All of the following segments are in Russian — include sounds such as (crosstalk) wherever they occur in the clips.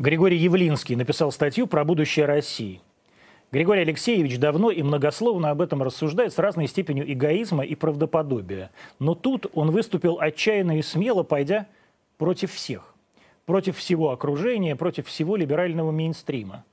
Григорий Явлинский написал статью про будущее России. Григорий Алексеевич давно и многословно об этом рассуждает с разной степенью эгоизма и правдоподобия. Но тут он выступил отчаянно и смело, пойдя против всех. Против всего окружения, против всего либерального мейнстрима.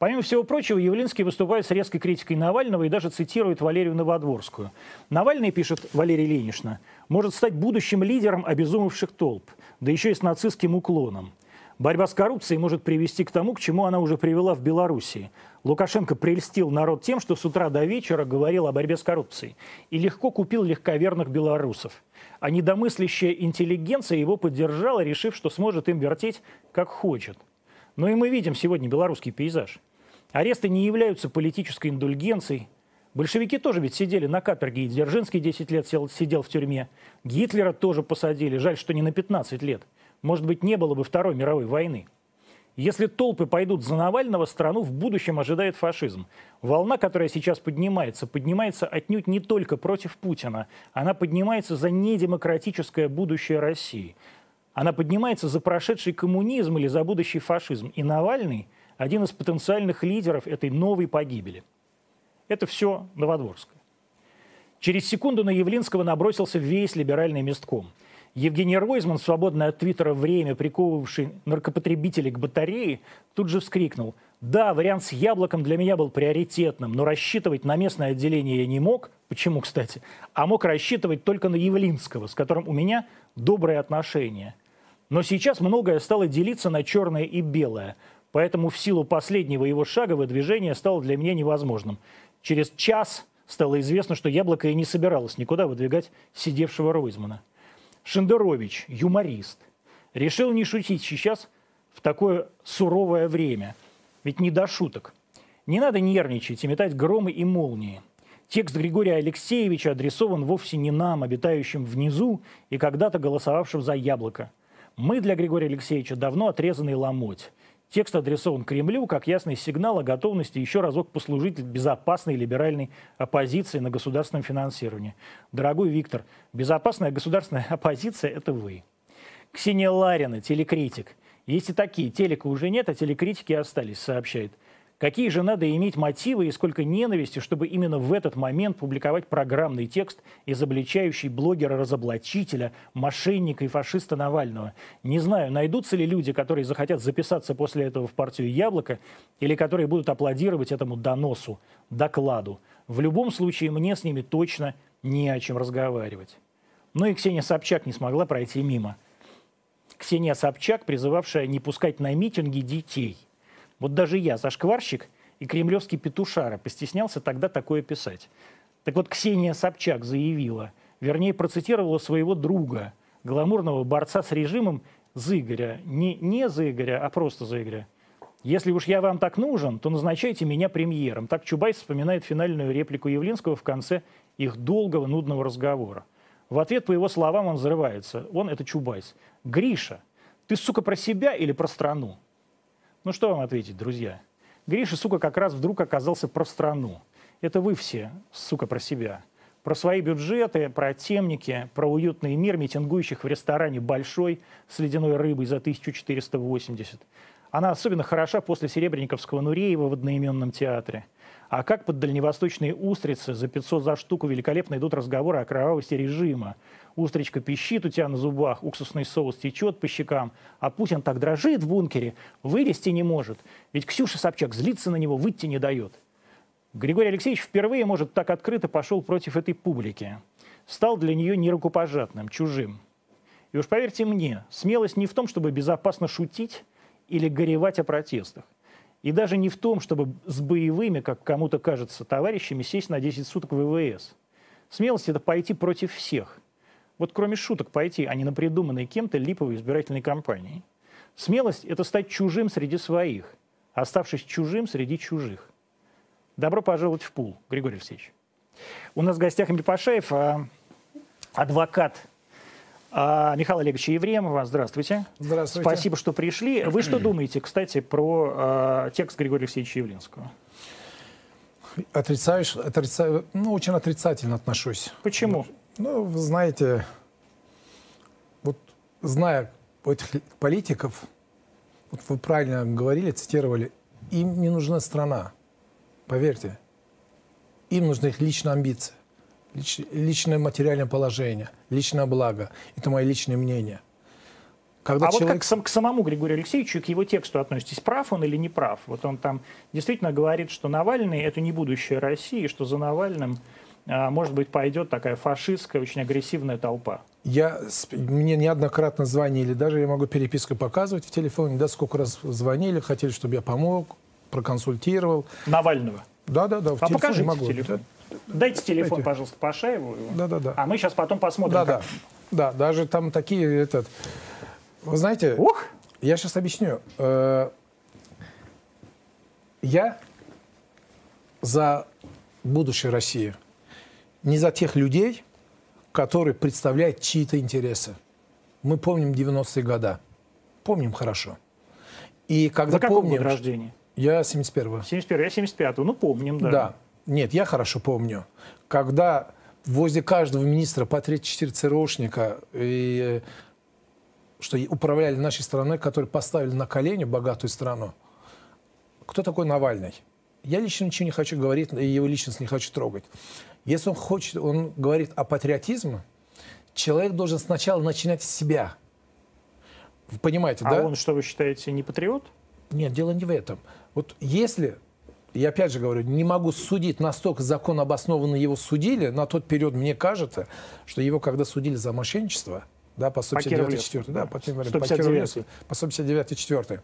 Помимо всего прочего, Явлинский выступает с резкой критикой Навального и даже цитирует Валерию Новодворскую. Навальный, пишет Валерий Ленишна, может стать будущим лидером обезумевших толп, да еще и с нацистским уклоном. Борьба с коррупцией может привести к тому, к чему она уже привела в Белоруссии. Лукашенко прельстил народ тем, что с утра до вечера говорил о борьбе с коррупцией. И легко купил легковерных белорусов. А недомыслящая интеллигенция его поддержала, решив, что сможет им вертеть как хочет. Но и мы видим сегодня белорусский пейзаж. Аресты не являются политической индульгенцией. Большевики тоже ведь сидели на каторге, и Дзержинский 10 лет сидел в тюрьме. Гитлера тоже посадили, жаль, что не на 15 лет может быть, не было бы Второй мировой войны. Если толпы пойдут за Навального, страну в будущем ожидает фашизм. Волна, которая сейчас поднимается, поднимается отнюдь не только против Путина. Она поднимается за недемократическое будущее России. Она поднимается за прошедший коммунизм или за будущий фашизм. И Навальный – один из потенциальных лидеров этой новой погибели. Это все Новодворское. Через секунду на Явлинского набросился весь либеральный местком – Евгений Ройзман, свободное от Твиттера время, приковывавший наркопотребителей к батарее, тут же вскрикнул. Да, вариант с яблоком для меня был приоритетным, но рассчитывать на местное отделение я не мог. Почему, кстати? А мог рассчитывать только на Явлинского, с которым у меня добрые отношения. Но сейчас многое стало делиться на черное и белое. Поэтому в силу последнего его шага выдвижение стало для меня невозможным. Через час стало известно, что яблоко и не собиралось никуда выдвигать сидевшего Ройзмана. Шендерович, юморист, решил не шутить сейчас в такое суровое время. Ведь не до шуток. Не надо нервничать и метать громы и молнии. Текст Григория Алексеевича адресован вовсе не нам, обитающим внизу и когда-то голосовавшим за яблоко. Мы для Григория Алексеевича давно отрезанный ломоть. Текст адресован Кремлю как ясный сигнал о готовности еще разок послужить безопасной либеральной оппозиции на государственном финансировании. Дорогой Виктор, безопасная государственная (laughs) оппозиция – это вы. Ксения Ларина, телекритик. Есть и такие. Телека уже нет, а телекритики остались, сообщает. Какие же надо иметь мотивы и сколько ненависти, чтобы именно в этот момент публиковать программный текст, изобличающий блогера-разоблачителя, мошенника и фашиста Навального? Не знаю, найдутся ли люди, которые захотят записаться после этого в партию «Яблоко» или которые будут аплодировать этому доносу, докладу. В любом случае, мне с ними точно не о чем разговаривать. Ну и Ксения Собчак не смогла пройти мимо. Ксения Собчак, призывавшая не пускать на митинги детей. Вот даже я, зашкварщик и кремлевский петушара, постеснялся тогда такое писать. Так вот, Ксения Собчак заявила, вернее, процитировала своего друга, гламурного борца с режимом Зыгаря. Не, не Зыгаря, а просто Зыгаря. Если уж я вам так нужен, то назначайте меня премьером. Так Чубайс вспоминает финальную реплику Явлинского в конце их долгого, нудного разговора. В ответ, по его словам, он взрывается. Он – это Чубайс. «Гриша, ты, сука, про себя или про страну?» Ну что вам ответить, друзья? Гриша, сука, как раз вдруг оказался про страну. Это вы все, сука, про себя. Про свои бюджеты, про темники, про уютный мир митингующих в ресторане «Большой» с ледяной рыбой за 1480. Она особенно хороша после Серебряниковского Нуреева в одноименном театре. А как под дальневосточные устрицы за 500 за штуку великолепно идут разговоры о кровавости режима, устричка пищит у тебя на зубах, уксусный соус течет по щекам, а Путин так дрожит в бункере, вылезти не может. Ведь Ксюша Собчак злится на него, выйти не дает. Григорий Алексеевич впервые, может, так открыто пошел против этой публики. Стал для нее нерукопожатным, чужим. И уж поверьте мне, смелость не в том, чтобы безопасно шутить или горевать о протестах. И даже не в том, чтобы с боевыми, как кому-то кажется, товарищами сесть на 10 суток в ВВС. Смелость – это пойти против всех – вот кроме шуток пойти, а не на придуманной кем-то липовой избирательной кампании. Смелость – это стать чужим среди своих, оставшись чужим среди чужих. Добро пожаловать в пул, Григорий Алексеевич. У нас в гостях Эмиль Пашаев, а, адвокат а, Михаила Олеговича Евремова. Здравствуйте. Здравствуйте. Спасибо, что пришли. Вы что думаете, кстати, про а, текст Григория Алексеевича Явлинского? Отрицаешь, отрицаю, ну, очень отрицательно отношусь. Почему? Ну, вы знаете, вот зная этих политиков, вот вы правильно говорили, цитировали, им не нужна страна, поверьте. Им нужны их личные амбиции, лич, личное материальное положение, личное благо. Это мое личное мнение. Когда а человек... вот как сам, к самому Григорию Алексеевичу, к его тексту относитесь, прав он или не прав? Вот он там действительно говорит, что Навальный – это не будущее России, что за Навальным, может быть, пойдет такая фашистская, очень агрессивная толпа. Я, мне неоднократно звонили, даже я могу переписку показывать в телефоне, да, сколько раз звонили, хотели, чтобы я помог, проконсультировал. Навального? Да, да, да. В а покажите могу. телефон. Дайте телефон, Дайте. пожалуйста, Пашаеву. Да, да, да. А мы сейчас потом посмотрим. Да, как... да. Да, даже там такие, этот, вы знаете, Ух! я сейчас объясню. Э, я за будущее России. Не за тех людей, которые представляют чьи-то интересы. Мы помним 90-е годы. Помним хорошо. И когда За какой помним, год рождения? Я 71-го. 71 я 75-го. Ну, помним, да. Да. Нет, я хорошо помню. Когда возле каждого министра по 3-4 ЦРУшника, и, что управляли нашей страной, которые поставили на колени богатую страну. Кто такой Навальный? Я лично ничего не хочу говорить, и его личность не хочу трогать. Если он хочет, он говорит о патриотизме, человек должен сначала начинать с себя. Вы понимаете, а да? А он, что вы считаете, не патриот? Нет, дело не в этом. Вот если, я опять же говорю, не могу судить, настолько закон обоснованно его судили, на тот период мне кажется, что его когда судили за мошенничество, да, по 159 4, да, по, 159. по 159 4.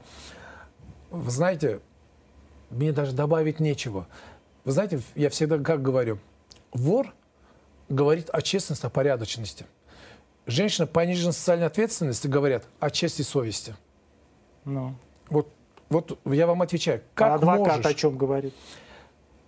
Вы знаете, мне даже добавить нечего. Вы знаете, я всегда как говорю – Вор говорит о честности, о порядочности. Женщина пониженной социальной ответственности говорят о чести и совести. Ну. Вот, вот я вам отвечаю. Как а адвокат можешь... о чем говорит?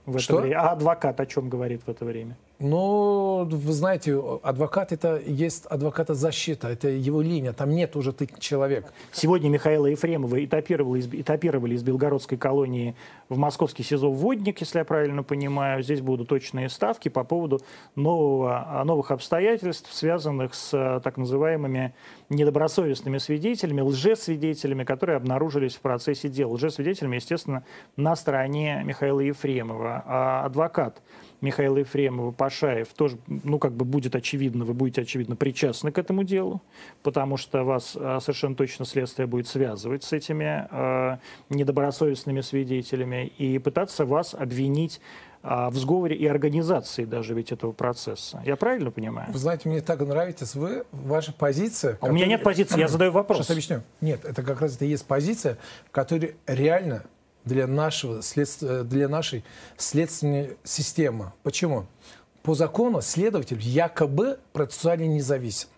В Что? это время? А адвокат о чем говорит в это время? Ну, вы знаете, адвокат это есть адвоката защита, это его линия, там нет уже ты человек. Сегодня Михаила Ефремова этапировали из, этапировали из белгородской колонии в московский СИЗО «Водник», если я правильно понимаю. Здесь будут точные ставки по поводу нового, новых обстоятельств, связанных с так называемыми недобросовестными свидетелями, лжесвидетелями, которые обнаружились в процессе дела. Лжесвидетелями, естественно, на стороне Михаила Ефремова. А адвокат Михаила Ефремова, Пашаев, тоже, ну, как бы будет очевидно, вы будете, очевидно, причастны к этому делу, потому что вас а, совершенно точно следствие будет связывать с этими э, недобросовестными свидетелями и пытаться вас обвинить а, в сговоре и организации даже ведь этого процесса. Я правильно понимаю? Вы знаете, мне так нравится, вы, ваша позиция... А которая... У меня нет позиции, я (clears throat) задаю вопрос. Сейчас объясню. Нет, это как раз это и есть позиция, которая реально для, нашего, для нашей следственной системы. Почему? По закону следователь якобы процессуально независим.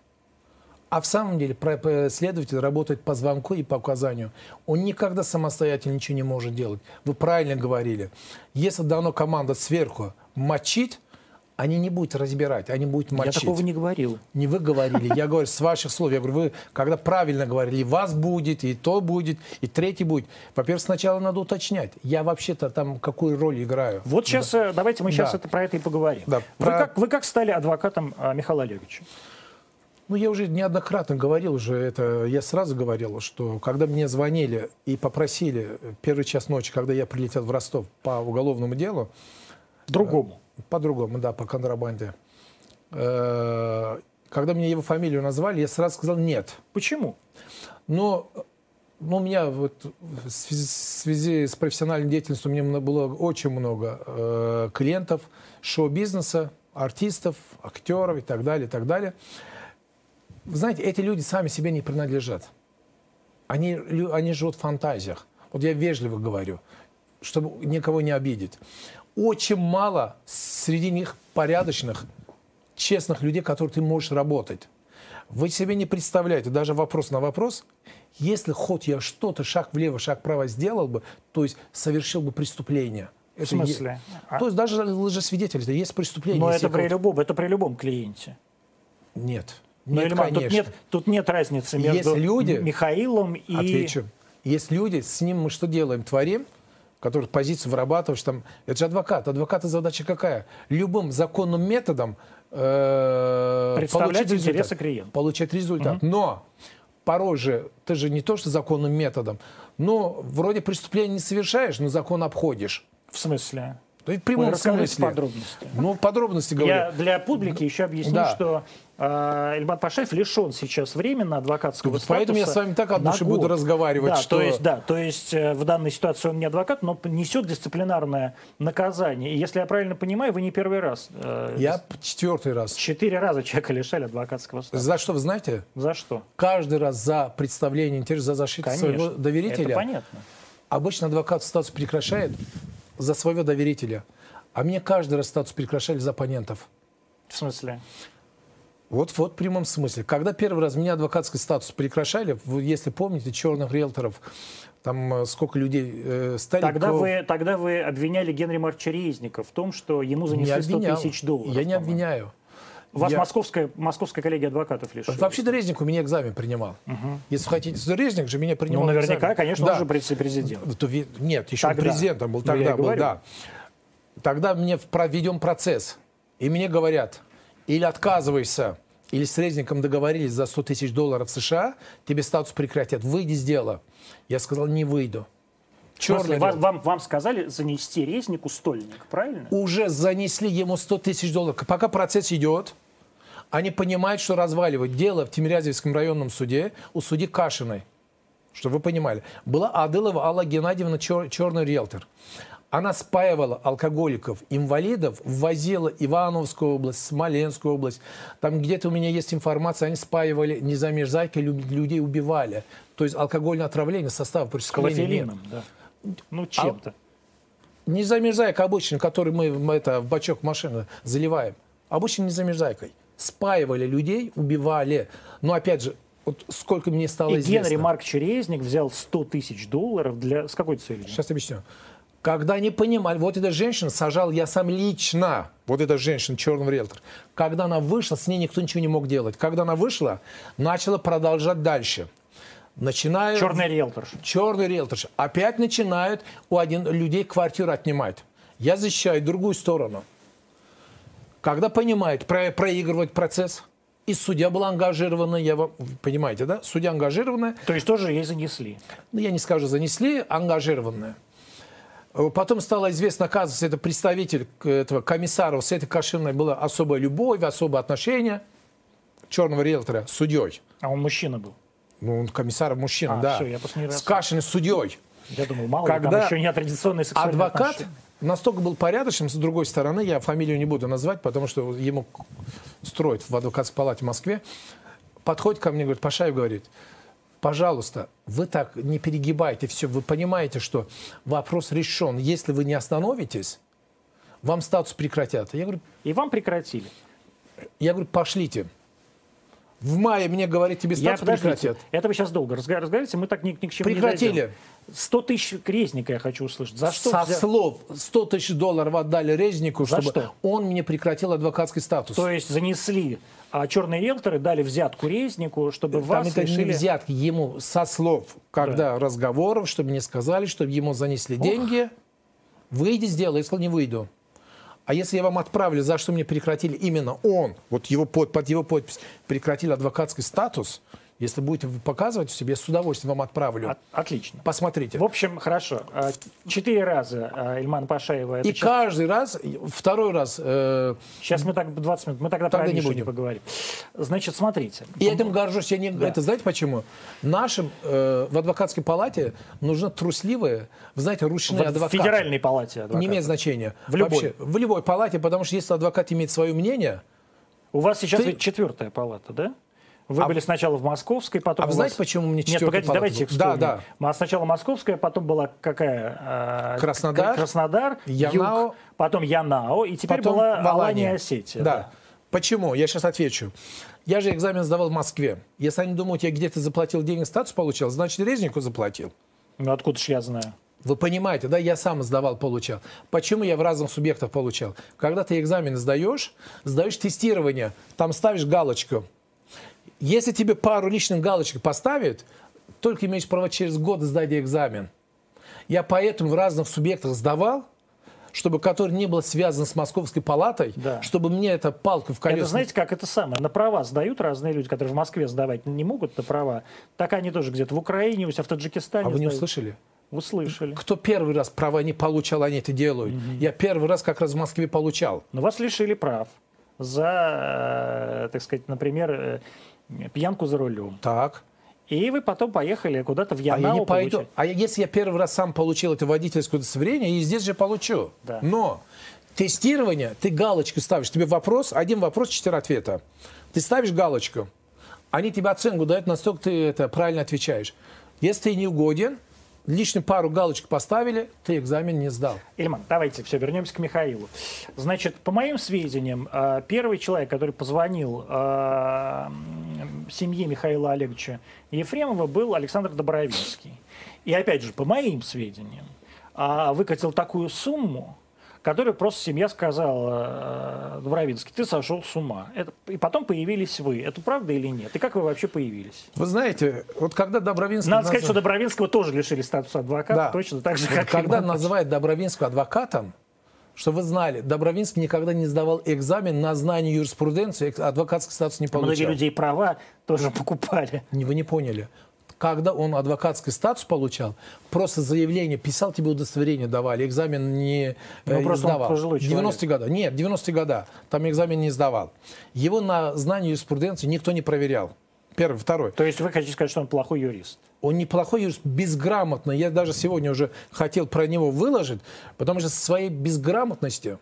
А в самом деле следователь работает по звонку и по указанию. Он никогда самостоятельно ничего не может делать. Вы правильно говорили. Если дано команда сверху мочить, они не будут разбирать, они будут мочить. Я такого не говорил. Не вы говорили, я говорю с ваших слов. Я говорю, вы когда правильно говорили, вас будет, и то будет, и третий будет. Во-первых, сначала надо уточнять. Я вообще-то там какую роль играю. Вот сейчас, да. Э, давайте мы сейчас да. это, про это и поговорим. Да, вы, про... как, вы как стали адвокатом а, Михаила Олеговича? Ну, я уже неоднократно говорил уже это, я сразу говорил, что когда мне звонили и попросили первый час ночи, когда я прилетел в Ростов по уголовному делу, другому, по-другому, да, по контрабанде. Э, когда мне его фамилию назвали, я сразу сказал нет. Почему? Но ну, у меня вот в связи, в связи с профессиональной деятельностью у меня было очень много э, клиентов шоу-бизнеса, артистов, актеров и так далее, и так далее. Вы знаете, эти люди сами себе не принадлежат. Они, они живут в фантазиях. Вот я вежливо говорю, чтобы никого не обидеть очень мало среди них порядочных, честных людей, которых ты можешь работать. Вы себе не представляете, даже вопрос на вопрос, если хоть я что-то, шаг влево, шаг вправо сделал бы, то есть совершил бы преступление. Это в смысле? Е... А... То есть даже лжесвидетель, это есть преступление. Но это при, любом, это при любом клиенте. Нет. Но нет, Ильман, тут, нет, тут нет разницы между есть люди, Михаилом и... Отвечу. Есть люди, с ним мы что делаем? Творим, который позицию вырабатываешь, там, это же адвокат. Адвоката задача какая? Любым законным методом э, представлять интересы клиента. Получать результат. Угу. Но порой же, ты же не то, что законным методом, Но вроде преступления не совершаешь, но закон обходишь. В смысле? В прямом расскажите смысле. подробности. Ну, подробности говорю. Я для публики еще объясню, Да. что э, Эльман Пашаев лишен сейчас временно адвокатского Вот статуса. поэтому я с вами так от души буду разговаривать, Да, что- то есть, да, то есть э, в данной ситуации он не адвокат, но несет дисциплинарное наказание. И если я правильно понимаю, вы не первый раз. э, Я четвертый раз. Четыре раза человека лишали адвокатского статуса. За что, вы знаете? За что? Каждый раз за представление интереса, за защиту Конечно. своего доверителя. Это понятно. Обычно адвокат статус прекращает за своего доверителя. А мне каждый раз статус прекращали за оппонентов. В смысле? Вот, вот в прямом смысле. Когда первый раз меня адвокатский статус прекращали, если помните, черных риэлторов, там э, сколько людей, э, стариков... Тогда вы, тогда вы обвиняли Генри Марча Резника в том, что ему не занесли 100 обвинял. тысяч долларов. Я не обвиняю. Вас Я- московская, московская коллегия адвокатов лишила. Вообще-то Резник у меня экзамен принимал. Если хотите, Резник же меня Ну, принимал наверняка, экзамен. конечно, Да. он же президент. То ви- Нет, еще Тогда. президентом был, Ну, тогда был, да. Тогда мне проведем процесс. И мне говорят, или отказывайся, или с Резником договорились за 100 тысяч долларов США, тебе статус прекратят. Выйди с дела. Я сказал, не выйду. Черный ряд. вам, вам сказали занести резнику стольник, правильно? Уже занесли ему 100 тысяч долларов. Пока процесс идет, они понимают, что разваливать дело в Тимирязевском районном суде у судьи Кашиной. Чтобы вы понимали. Была Адылова Алла Геннадьевна, чер- черный риэлтор. Она спаивала алкоголиков, инвалидов, ввозила Ивановскую область, Смоленскую область. Там где-то у меня есть информация, они спаивали не за межзайкой, лю- людей убивали. То есть алкогольное отравление состава преступления нет. Да. Ну, чем-то. Не замерзайка обычно, который мы, мы это, в бачок машины заливаем. Обычно не замерзайкой. Спаивали людей, убивали. Но опять же, вот сколько мне стало И известно. Генри Маркович Резник взял 100 тысяч долларов для... С какой целью? Сейчас объясню. Когда они понимали, вот эта женщина сажал я сам лично, вот эта женщина, черный риэлтор. Когда она вышла, с ней никто ничего не мог делать. Когда она вышла, начала продолжать дальше. Начиная... Черный риэлтор. черный риэлтор опять начинают у один, людей квартиру отнимать. Я защищаю другую сторону. Когда понимает, про, проигрывать процесс, и судья была ангажирована, я вам, понимаете, да? Судья ангажированная, То есть тоже ей занесли. ну, я не скажу, занесли, ангажированная. Потом стало известно, оказывается, это представитель этого комиссара с этой Кашиной была особая любовь, особое отношение черного риэлтора с судьей. А он мужчина был. Ну, он комиссар мужчина, А, да. всё, я с Кашиной, с судьей. Я думал, мало ли, Когда там еще не традиционные сексуальные Адвокат отношения. настолько был порядочным, с другой стороны, я фамилию не буду назвать, потому что ему строят в адвокатской палате в Москве, подходит ко мне, говорит, Пашаев говорит, пожалуйста, вы так не перегибайте все, вы понимаете, что вопрос решен. Если вы не остановитесь, вам статус прекратят. Я говорю, И вам прекратили. я говорю, пошлите. В мае мне говорит, тебе статус прекратят. это вы сейчас долго разговариваете, мы так ни, ни к чему не Прекратили. дойдем. 100 тысяч резника я хочу услышать. За что? Со взя- слов 100 тысяч долларов отдали Резнику, За чтобы что? он мне прекратил адвокатский статус. То есть занесли, а черные риэлторы дали взятку резнику, чтобы Там вас это лишили... не взятки ему со слов, когда разговоров, чтобы мне сказали, чтобы ему занесли деньги. Выйди, сделай, если не выйду. А если я вам отправлю, за что мне прекратили именно он, вот его под, под его подпись, прекратили адвокатский статус, если будете показывать в себе, я с удовольствием вам отправлю. От- Отлично. Посмотрите. В общем, хорошо. А, Четыре раза а, Ильмана Пашаева... И сейчас, каждый раз, второй раз, э, сейчас мы так 20 минут, мы тогда, Тогда про не будем. поговорим. Значит, смотрите. и этим горжусь. Я не, Это знаете почему? Нашим э, в адвокатской палате нужны трусливые, вы знаете, ручные в адвокаты. Федеральной палате адвокатов. Не имеет значения. В любой. Вообще, в любой палате, потому что если адвокат имеет свое мнение, У вас сейчас Ты- ведь четвертая палата, да? Вы А- были сначала в Московской, потом А вы знаете, вас- почему мне Нет, четвертая погодите, палата давайте их была? Да, вспомним. да. А Сначала Московская, потом была какая? а, Краснодар, Краснодар, Янао, Юг, потом Янао, и теперь потом была. Алания Осетия. Да. Почему? Я сейчас отвечу. Я же экзамен сдавал в Москве. Если они думают, я где-то заплатил деньги, статус получал, значит, Резнику заплатил. Ну откуда ж я знаю? Вы понимаете, да, я сам сдавал, получал. Почему я в разных субъектах получал? Когда ты экзамен сдаешь, сдаешь тестирование, там ставишь галочку. Если тебе пару личных галочек поставят, только имеешь право через год сдать экзамен. Я поэтому в разных субъектах сдавал, чтобы который не был связан с Московской палатой, Да. чтобы мне это палку в колеса. Это знаете, как это самое? На права сдают разные люди, которые в Москве сдавать не могут на права. Так они тоже где-то в Украине, у себя в Таджикистане А вы не сдают. услышали? Услышали. Кто первый раз права не получал, они это делают. Я первый раз как раз в Москве получал. Но вас лишили прав за, э, так сказать, например, э, пьянку за рулем. Так. И вы потом поехали куда-то в А я Янау не пойду. получать. А если я первый раз сам получил это водительское удостоверение, и здесь же получу. Да. Но тестирование, ты галочку ставишь. Тебе вопрос, один вопрос, четыре ответа. Ты ставишь галочку, они тебе оценку дают, насколько ты это правильно отвечаешь. Если ты не угоден, лишнюю пару галочек поставили, ты экзамен не сдал. Ильман, давайте все, вернемся к Михаилу. Значит, по моим сведениям, э, первый человек, который позвонил э, семье Михаила Олеговича Ефремова, был Александр Добровинский. И опять же, по моим сведениям, а, выкатил такую сумму, которую просто семья сказала, э, Добровинский, ты сошел с ума. Это- и потом появились вы. Это правда или нет? И как вы вообще появились? Вы знаете, вот когда Добровинский... Надо сказать, назва- что Добровинского тоже лишили статуса адвоката, Да. точно так же, Вот как и когда называют Добровинского адвокатом, что вы знали, Добровинский никогда не сдавал экзамен на знание юриспруденции, адвокатский статус не Многие получал. людей права тоже (laughs) покупали. Не, Вы не поняли. Когда он адвокатский статус получал, просто заявление писал, тебе удостоверение давали, экзамен не Ну, э, просто он сдавал. пожилой человек. 90-е годы. Нет, 90-е годы. Там экзамен не сдавал. Его на знание юриспруденции никто не проверял. Первый, второй. То есть вы хотите сказать, что он плохой юрист? Он неплохой юрист, безграмотный. Я даже сегодня уже хотел про него выложить, потому что со своей безграмотностью,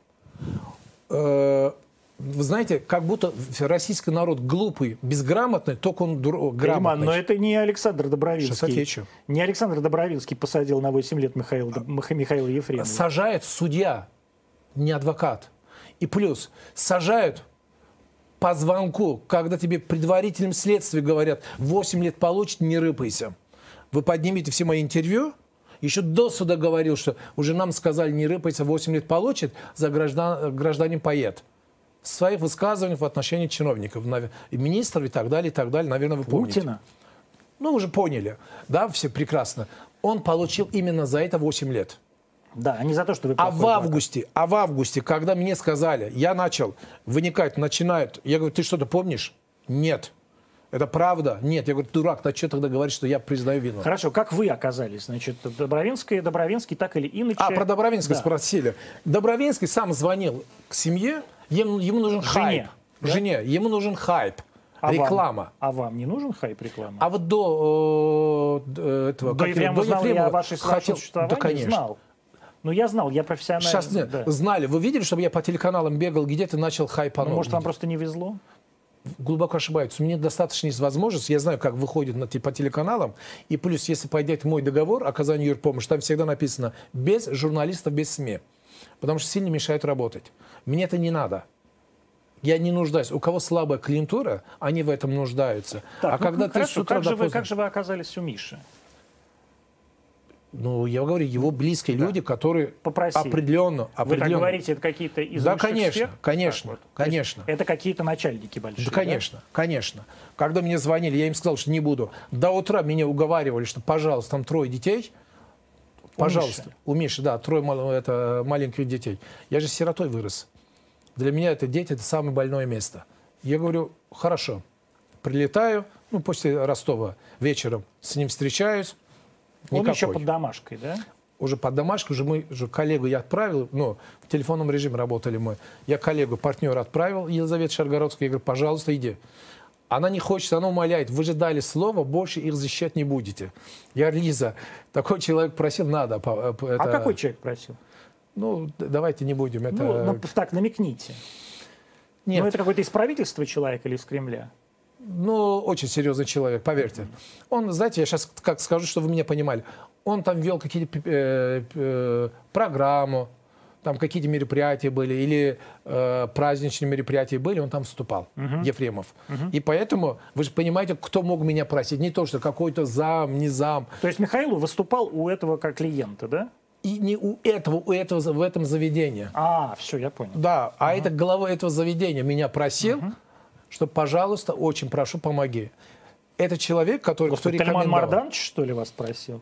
э, вы знаете, как будто российский народ глупый, безграмотный, только он дур- грамотный. но это не Александр Добровинский. Сейчас отвечу. Не Александр Добровинский посадил на 8 лет Михаила, Мих- Михаила Ефремова. Сажает судья, не адвокат. И плюс, сажают по звонку, когда тебе предварительным следствием говорят, 8 лет получит, не рыпайся. Вы поднимите все мои интервью, еще до суда говорил, что уже нам сказали, не рыпайся, 8 лет получит, за граждан, гражданин поет. Своих высказываниях в отношении чиновников, министров и так далее, и так далее, наверное, вы помните. Путина. Ну, уже поняли, да, все прекрасно. Он получил именно за это 8 лет. Да, а не за то, что вы А в августе, а в августе, когда мне сказали, я начал выникать, начинают, я говорю, ты что-то помнишь? Нет. Это правда? Нет. Я говорю, дурак, ты что тогда говоришь, что я признаю вину? Хорошо, как вы оказались? Значит, Добровинский, Добровинский так или иначе... А, про Добровинского Да. спросили. Добровинский сам звонил к семье, ему, ему нужен Жене, хайп. да? Жене, ему нужен хайп, А вам? реклама. А вам не нужен хайп рекламы? А вот до э, д- этого... До Ефремова знал ли я Ефремова о вашей хотел-? Да, конечно. Знал. Ну, я знал, я профессионально... Сейчас нет, да. знали. Вы видели, чтобы я по телеканалам бегал, где-то начал хайпануть? Ну, может, вам просто не везло? глубоко ошибаются. Мне достаточно есть возможность, я знаю, как выходит на, по телеканалам, и плюс, если пойдет мой договор оказания юрпомощи, там всегда написано без журналистов, без СМИ, потому что сильно мешают работать. Мне это не надо. Я не нуждаюсь. У кого слабая клиентура, они в этом нуждаются. Так, а ну, когда ты хорошо, с утра как, же вы, как же вы оказались у Миши? Ну, я говорю, его близкие люди, которые Попросили. определенно, Вы так определенно. говорите, это какие-то из Да, конечно, сфер? конечно, Так вот. Конечно. Это какие-то начальники большие, Да, конечно, конечно. Когда мне звонили, я им сказал, что не буду. До утра меня уговаривали, что, пожалуйста, там трое детей. Пожалуйста. У Миши, да, трое это, маленьких детей. Я же сиротой вырос. Для меня это дети, это самое больное место. Я говорю, хорошо. Прилетаю, ну, после Ростова вечером с ним встречаюсь. Он Никакой. еще под домашкой, да? Уже под домашку, уже мы, уже коллегу я отправил, ну, в телефонном режиме работали мы. Я коллегу, партнера отправил, Елизавета Шаргородская, я говорю, пожалуйста, иди. Она не хочет, она умоляет, вы же дали слово, больше их защищать не будете. Я Лиза, такой человек просил, надо. по- А это- какой человек просил? Ну, давайте не будем. Это... Ну, на- так, намекните. Нет, Ну, это какое-то из правительства человек или из Кремля? Ну, очень серьезный человек, поверьте. Он, знаете, я сейчас как скажу, что вы меня понимали. Он там вел какие-то э, э, программу, там какие-то мероприятия были, или э, праздничные мероприятия были, он там выступал, Ефремов. И поэтому, вы же понимаете, кто мог меня просить. Не то, что какой-то зам, не зам. То есть Михаилу выступал у этого как клиента, да? И не у этого, у этого, в этом заведении. А, все, я понял. Да, а это глава этого заведения меня просил, что, пожалуйста, очень прошу, помоги. Это человек, который... кто Господи, Тельман. Марданович, что ли, вас просил?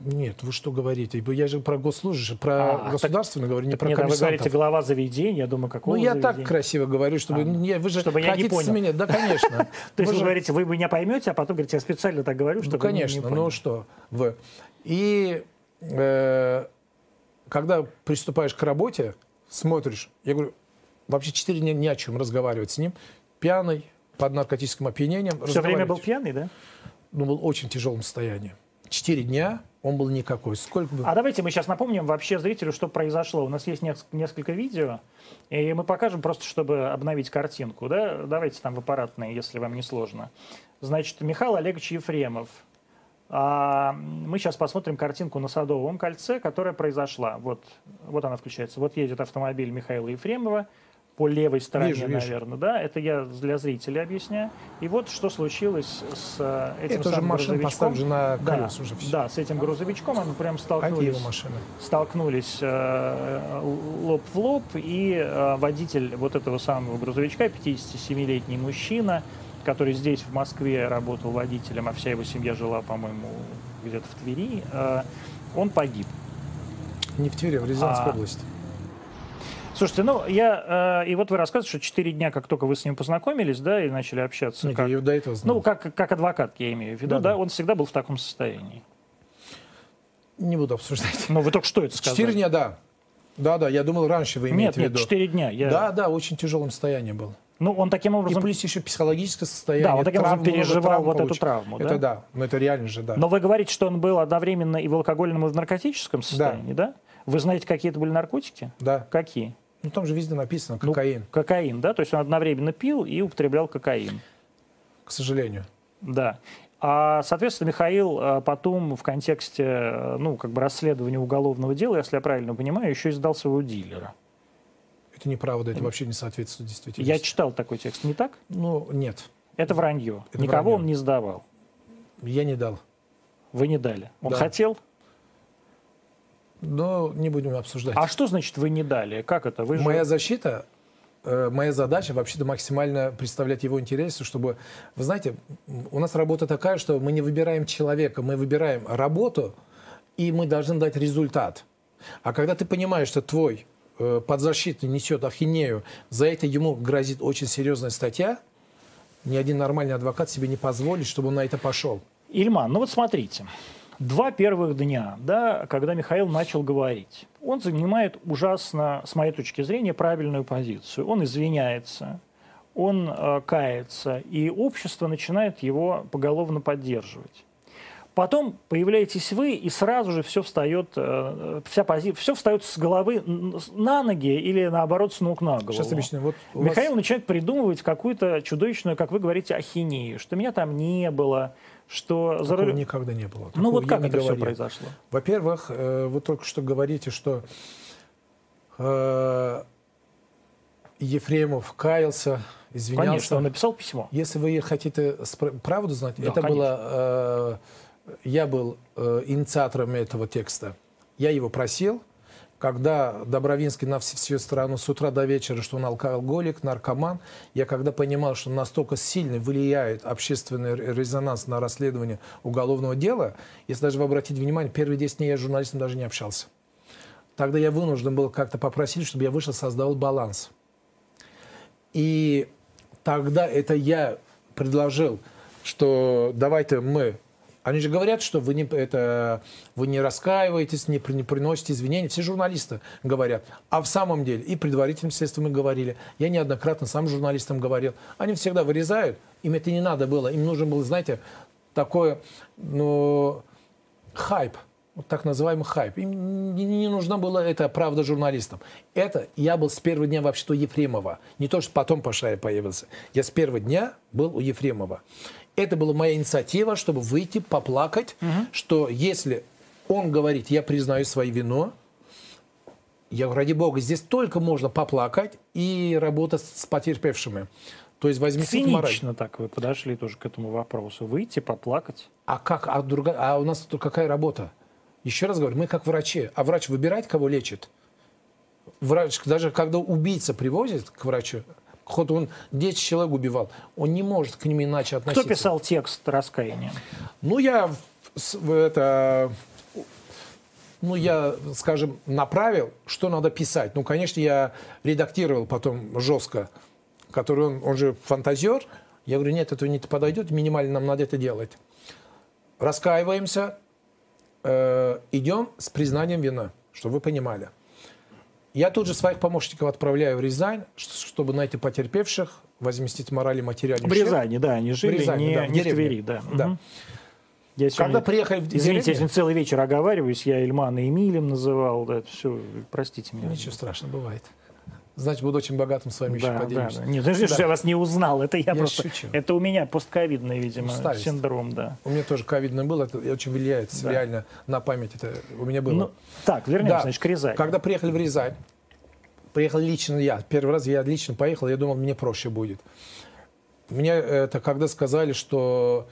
Нет, вы что говорите? Я же про госслужащих, про А, государственное говорю, не Так про нет, а вы говорите глава заведения, я думаю, какого Ну, я заведения? так красиво говорю, чтобы... А, не, вы же чтобы я не понял. меня... Да, конечно. (laughs) То есть вы говорите, вы меня поймете, а потом говорите, я специально так говорю, чтобы Ну, меня не конечно, ну что вы. И э, когда приступаешь к работе, смотришь, я говорю, вообще четыре дня ни о чем разговаривать с ним, пьяный, под наркотическим опьянением. Все время был пьяный, да? Ну, был в очень тяжелом состоянии. Четыре дня он был никакой. Сколько бы... А давайте мы сейчас напомним вообще зрителю, что произошло. У нас есть нес- несколько видео, и мы покажем просто, чтобы обновить картинку. Да? Давайте там в аппаратные, если вам не сложно. Значит, Михаил Олегович Ефремов. А, мы сейчас посмотрим картинку на Садовом кольце, которая произошла. Вот, вот она включается. Вот едет автомобиль Михаила Ефремова по левой стороне, Вижу, вижу. наверное. Да? Это я для зрителей объясняю. И вот что случилось с э, этим Это самым машина грузовичком. на Да, колес уже все. да, с этим грузовичком они прям столкнулись Какие машины? столкнулись э, лоб в лоб, и э, водитель вот этого самого грузовичка, 57-летний мужчина, который здесь, в Москве, работал водителем, а вся его семья жила, по-моему, где-то в Твери, э, он погиб. Не в Твери, в Рязанской А, области. Слушайте, ну, я... э, и вот вы рассказываете, что 4 дня, как только вы с ним познакомились, да, и начали общаться, Нет, как- я до этого знал. ну, как, как адвокат, я имею в виду, Да-да. да, он всегда был в таком состоянии. Не буду обсуждать. Ну, вы только что это сказали. Четыре дня, да. Да, да, я думал, раньше вы Нет, имеете в нет, виду. 4 дня. Я... Да, да, очень тяжелом состоянии был. Ну, он таким И образом... плюс еще психологическое состояние. Да, он таким образом переживал вот эту травму, Это да, но это реально же, да. Но вы говорите, что он был одновременно и в алкогольном, и в наркотическом состоянии, да? Вы знаете, какие это были наркотики? Да. Какие? Ну там же везде написано Ну, кокаин, Кокаин, да? То есть он одновременно пил и употреблял кокаин. к сожалению. Да. А, соответственно, Михаил а, потом в контексте, э, ну, как бы расследования уголовного дела, если я правильно понимаю, еще и сдал своего дилера. Это неправда, это вообще не соответствует Я действительности. читал такой текст, не так? Ну, нет, Это вранье. Это Никого вранье. он не сдавал. я не дал. Вы не дали. Он Да. хотел? Но не будем обсуждать. А что значит вы не дали? Как это? Вы же... Моя защита, э, моя задача вообще-то максимально представлять его интересы, чтобы... Вы знаете, у нас работа такая, что мы не выбираем человека, мы выбираем работу, и мы должны дать результат. А когда ты понимаешь, что твой э, подзащитный несет ахинею, за это ему грозит очень серьезная статья, ни один нормальный адвокат себе не позволит, чтобы он на это пошел. Ильман, ну вот смотрите. Два первых дня, да, когда Михаил начал говорить, он занимает ужасно, с моей точки зрения, правильную позицию. Он извиняется, он э, кается, и общество начинает его поголовно поддерживать. Потом появляетесь вы, и сразу же все встает, э, вся пози... все встает с головы на ноги или наоборот с ног на голову. Сейчас объясню. Вот вас- Михаил начинает придумывать какую-то чудовищную, как вы говорите, ахинею, что меня там не было, что за Такого рулем... никогда не было. Ну Такого вот я как это все говорил. произошло? Во-первых, э, вы только что говорите, что э, Ефремов каялся, извинялся. Конечно, он написал письмо. Если вы хотите правду знать, Да, это конечно. было... э, я был э, инициатором этого текста. Я его просил, когда Добровинский на вс- всю страну с утра до вечера, что он алкоголик, наркоман, я когда понимал, что настолько сильно влияет общественный резонанс на расследование уголовного дела, если даже вы обратите внимание, первые 10 дней я с журналистом даже не общался. Тогда я вынужден был как-то попросить, чтобы я вышел, создавал баланс. И тогда это я предложил, что давайте мы... Они же говорят, что вы не, это, вы не раскаиваетесь, не, не приносите извинения. Все журналисты говорят. А в самом деле, и предварительным следствием мы говорили, я неоднократно сам журналистам говорил, они всегда вырезают, им это не надо было, им нужен был, знаете, такой, ну, хайп, вот так называемый хайп. Им не, нужна была эта правда журналистам. Это я был с первого дня вообще-то у Ефремова. Не то, что потом Пашаев появился. Я с первого дня был у Ефремова. Это была моя инициатива, чтобы выйти, поплакать, что если он говорит, я признаю свою вину, я говорю, ради бога, здесь только можно поплакать и работать с потерпевшими. То есть возьмите в мораль. Цинично так вы подошли тоже к этому вопросу. Выйти, поплакать. А как? А, другая, а у нас тут какая работа? Еще раз говорю, мы как врачи. А врач выбирает, кого лечит? Врач, даже когда убийца привозит к врачу, хоть он 10 человек убивал, он не может к ним иначе Кто относиться. писал текст раскаяния? Ну, я это, ну, я, скажем, направил, что надо писать. Ну, конечно, я редактировал потом жестко, который он, он же фантазер. Я говорю, нет, это не подойдет, минимально нам надо это делать. Раскаиваемся, э, идем с признанием вины, чтобы вы понимали. Я тут же своих помощников отправляю в Рязань, чтобы найти потерпевших, возместить морали материальный В Рязани, да, они жили, Рязани, не, да, в не в. Твери, да. Да. Я сегодня- Когда приехали в Извините, деревню- я сегодня целый вечер оговариваюсь, я Ильмана Эмилем называл, да, все, простите меня. Ничего страшного, бывает. Значит, буду очень богатым с вами еще Да, да, поделюсь. да. Нет, подожди, что я вас не узнал. Это я, Я просто. шучу. Это у меня постковидный, видимо, Усталость. синдром, да. У меня тоже ковидное было, это очень влияет Да. реально на память. Это у меня было. Ну, так, вернемся, Да. значит, к Рязани. Когда приехали в Рязань, приехал лично я. Первый раз я лично поехал, я думал, мне проще будет. Мне это когда сказали, что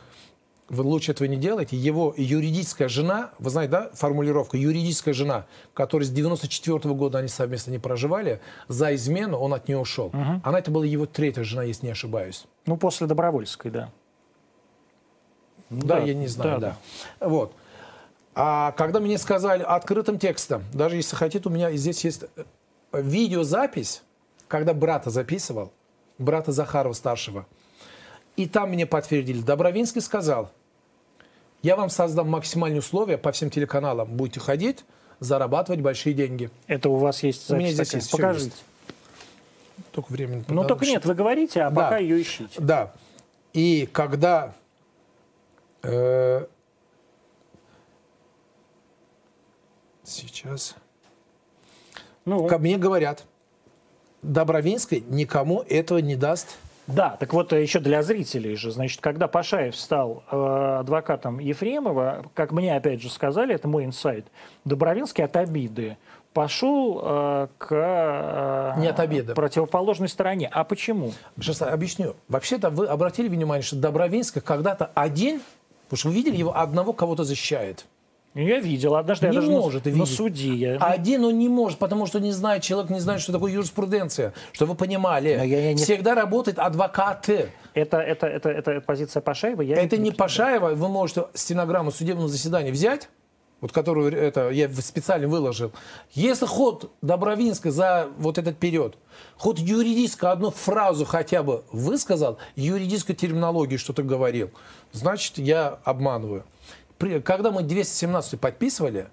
вы лучше этого не делаете, его юридическая жена, вы знаете, да, формулировка, юридическая жена, которая с 94 года они совместно не проживали, за измену он от нее ушел. Она это была его третья жена, если не ошибаюсь. Ну, после Добровольской, да. Да, я не знаю, да. Вот. А когда мне сказали открытым текстом, даже если хотите, у меня здесь есть э, видеозапись, когда брата записывал, брата Захарова старшего. И там мне подтвердили. Добровинский сказал, я вам создам максимальные условия по всем телеканалам. Будете ходить, зарабатывать большие деньги. Это у вас есть У меня запись здесь такая? есть, Покажите. есть. Только времени. Ну, только нет, вы говорите, а Да. пока ее ищите. Да. И когда э, сейчас Ну, ко мне говорят, Добровинской никому этого не даст. Да, так вот еще для зрителей же, значит, когда Пашаев стал э, адвокатом Ефремова, как мне опять же сказали, это мой инсайт, Добровинский от обиды пошел э, к э, Не от обиды. противоположной стороне. А почему? Сейчас объясню. Вообще-то вы обратили внимание, что Добровинский когда-то один, потому что вы видели его одного кого-то защищает. Я видел, однажды Не я даже на- может на, видеть. суде. я- Один он не может, потому что не знает, человек не знает, что такое юриспруденция. Что вы понимали. Но я- я не- Всегда работают адвокаты. это, это, это, это позиция Пашаева? Я Это не Пашаева, вы можете стенограмму судебного заседания взять, вот которую это я специально выложил. Если ход Добровинска за вот этот период, ход юридическую одну фразу хотя бы высказал, юридической терминологии что-то говорил, значит, я обманываю. Когда мы 217 подписывали,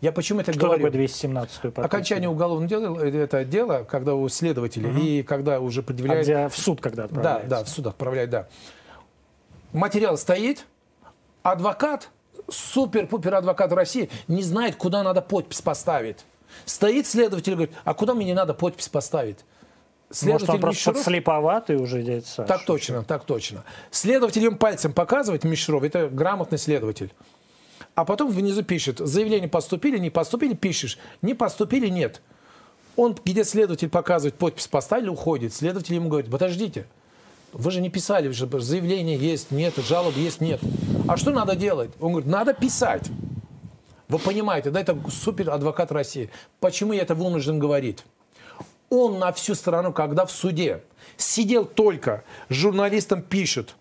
я почему это Что говорю? такое 217 Окончание уголовного дела, это дело, когда у следователя, и когда уже А предъявляют... где в суд когда Да, отправляется? да, в суд отправлять, да. Материал стоит, адвокат, супер-пупер адвокат России, не знает, куда надо подпись поставить. Стоит следователь и говорит, а куда мне надо подпись поставить? Может, он просто подслеповатый уже, дядя Саша? так точно, так точно. Следователь им пальцем показывает, Мишеров, это грамотный следователь. А потом внизу пишет, заявление поступили, не поступили, пишешь, не поступили, нет. Он, где следователь показывает, подпись поставили, уходит. Следователь ему говорит, подождите, вы же не писали, же заявление есть, нет, жалоб есть, нет. А что надо делать? Он говорит, надо писать. Вы понимаете, да, это супер адвокат России. Почему я это вынужден говорить? Он на всю страну, когда в суде сидел только, журналистам пишет,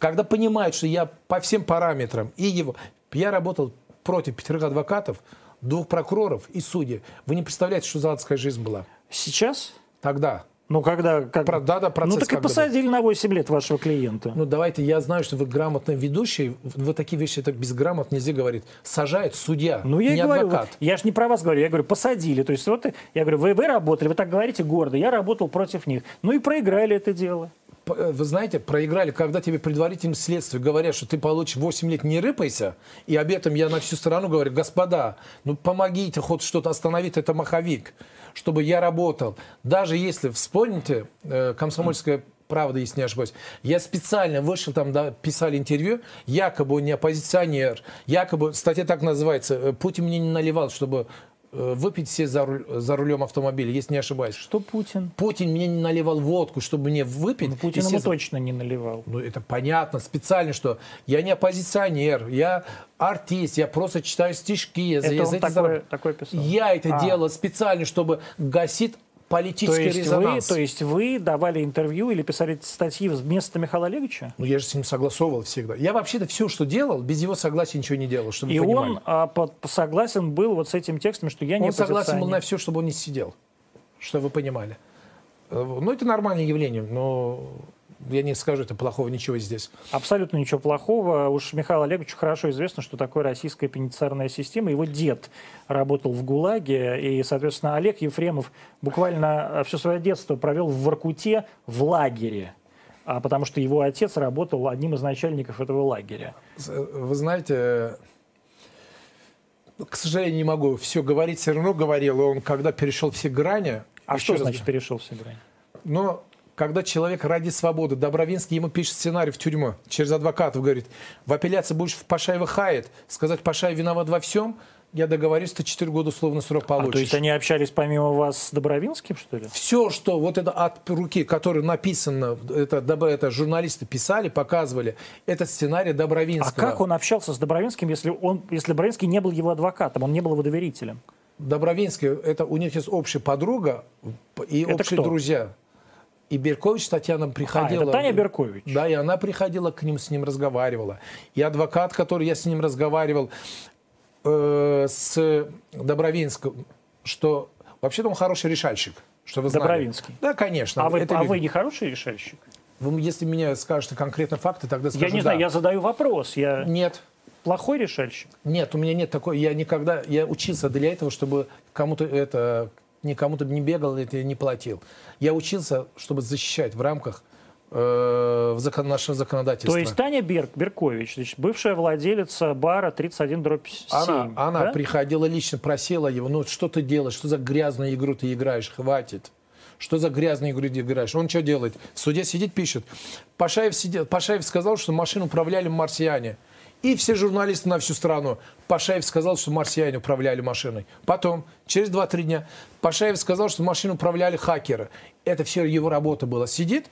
когда понимает, что я по всем параметрам и его... Я работал против пятерых адвокатов, двух прокуроров и судей. Вы не представляете, что за адская жизнь была Сейчас? тогда. Ну, когда... Как... Про- да, да, процесс ну, так и когда был. посадили на 8 лет вашего клиента. Ну, давайте, я знаю, что вы грамотный ведущий, вы такие вещи так безграмотно нельзя говорить. Сажает судья, Ну, я не говорю, адвокат. я же не про вас говорю, я говорю, посадили. То есть, вот, я говорю, вы, вы работали, вы так говорите гордо, я работал против них. Ну и проиграли это дело. Э, Вы знаете, проиграли, когда тебе предварительным следствием говорят, что ты получишь 8 лет, не рыпайся, и об этом я на всю страну говорю, господа, ну помогите хоть что-то остановить, это маховик, чтобы я работал. Даже если, вспомните, э, комсомольская правда, если не ошибаюсь, я специально вышел, там да, писали интервью, якобы он не оппозиционер, якобы, статья так называется, Путин мне не наливал, чтобы выпить все за, руль- за рулем автомобиля, если не ошибаюсь. Что Путин? Путин мне не наливал водку, чтобы мне выпить. Ну, Путин ему точно не наливал. ну, это понятно, специально, что я не оппозиционер, я артист, я просто читаю стишки. я за- Это я он за такое, зараб- такое писал? Я это А. делаю специально, чтобы гасить политический то есть резонанс. Вы, то есть вы давали интервью или писали статьи вместо Михаила Олеговича? Ну, я же с ним согласовывал всегда. Я вообще-то все, что делал, без его согласия ничего не делал, чтобы И вы понимали. он а, под, согласен был вот с этим текстом, что я не Он согласен был на все, чтобы он не сидел. Чтобы вы понимали. Э, Ну, это нормальное явление, но я не скажу, это плохого ничего здесь. Абсолютно ничего плохого. Уж Михаилу Олеговичу хорошо известно, что такое российская пенитенциарная система. Его дед работал в ГУЛАГе, и, соответственно, Олег Ефремов буквально все свое детство провел в Воркуте в лагере, а потому что его отец работал одним из начальников этого лагеря. Э, Вы знаете, э, к сожалению, не могу все говорить, все равно говорил, он когда перешел все грани... А что раз значит говорю, перешел все грани? Но когда человек ради свободы, Добровинский ему пишет сценарий в тюрьму, через адвокатов говорит, в апелляции будешь в Пашаева хает, сказать Пашаев виноват во всем, я договорюсь, ты 4 года условный срок А, получишь. то есть они общались помимо вас с Добровинским, что ли? Все, что вот это от руки, которое написано, это, это журналисты писали, показывали, это сценарий А Добровинского. как он общался с Добровинским, если, он, если Добровинский не был его адвокатом, он не был его доверителем? Добровинский, это у них есть общая подруга и Это общие кто? друзья. И Беркович Татьяна А, приходила. это Таня Беркович. Да, и она приходила к ним, с ним разговаривала. И адвокат, который я с ним разговаривал, э, с Добровинским, что вообще-то он хороший решальщик. Что вы знали. Добровинский. Да, конечно. А вы, это а видно. вы не хороший решальщик? Вы, если мне скажете конкретно факты, тогда скажу Я не да. знаю, я задаю вопрос. Я Нет. плохой решальщик? Нет, у меня нет такой. Я никогда, я учился для этого, чтобы кому-то это, никому-то не бегал, это не платил. Я учился, чтобы защищать в рамках э, в закон, нашего законодательства. То есть Таня Берг, Беркович, значит, бывшая владелица бара 31 дробь 7, она, она да? приходила лично, просила его, ну что ты делаешь, что за грязную игру ты играешь, хватит. Что за грязную игру ты играешь? Он что делает? В суде сидит, пишет. Пашаев, сидел, Пашаев сказал, что машину управляли марсиане. И все журналисты на всю страну. Пашаев сказал, что марсиане управляли машиной. Потом, через 2-3 дня, Пашаев сказал, что машину управляли хакеры. Это все его работа была. Сидит,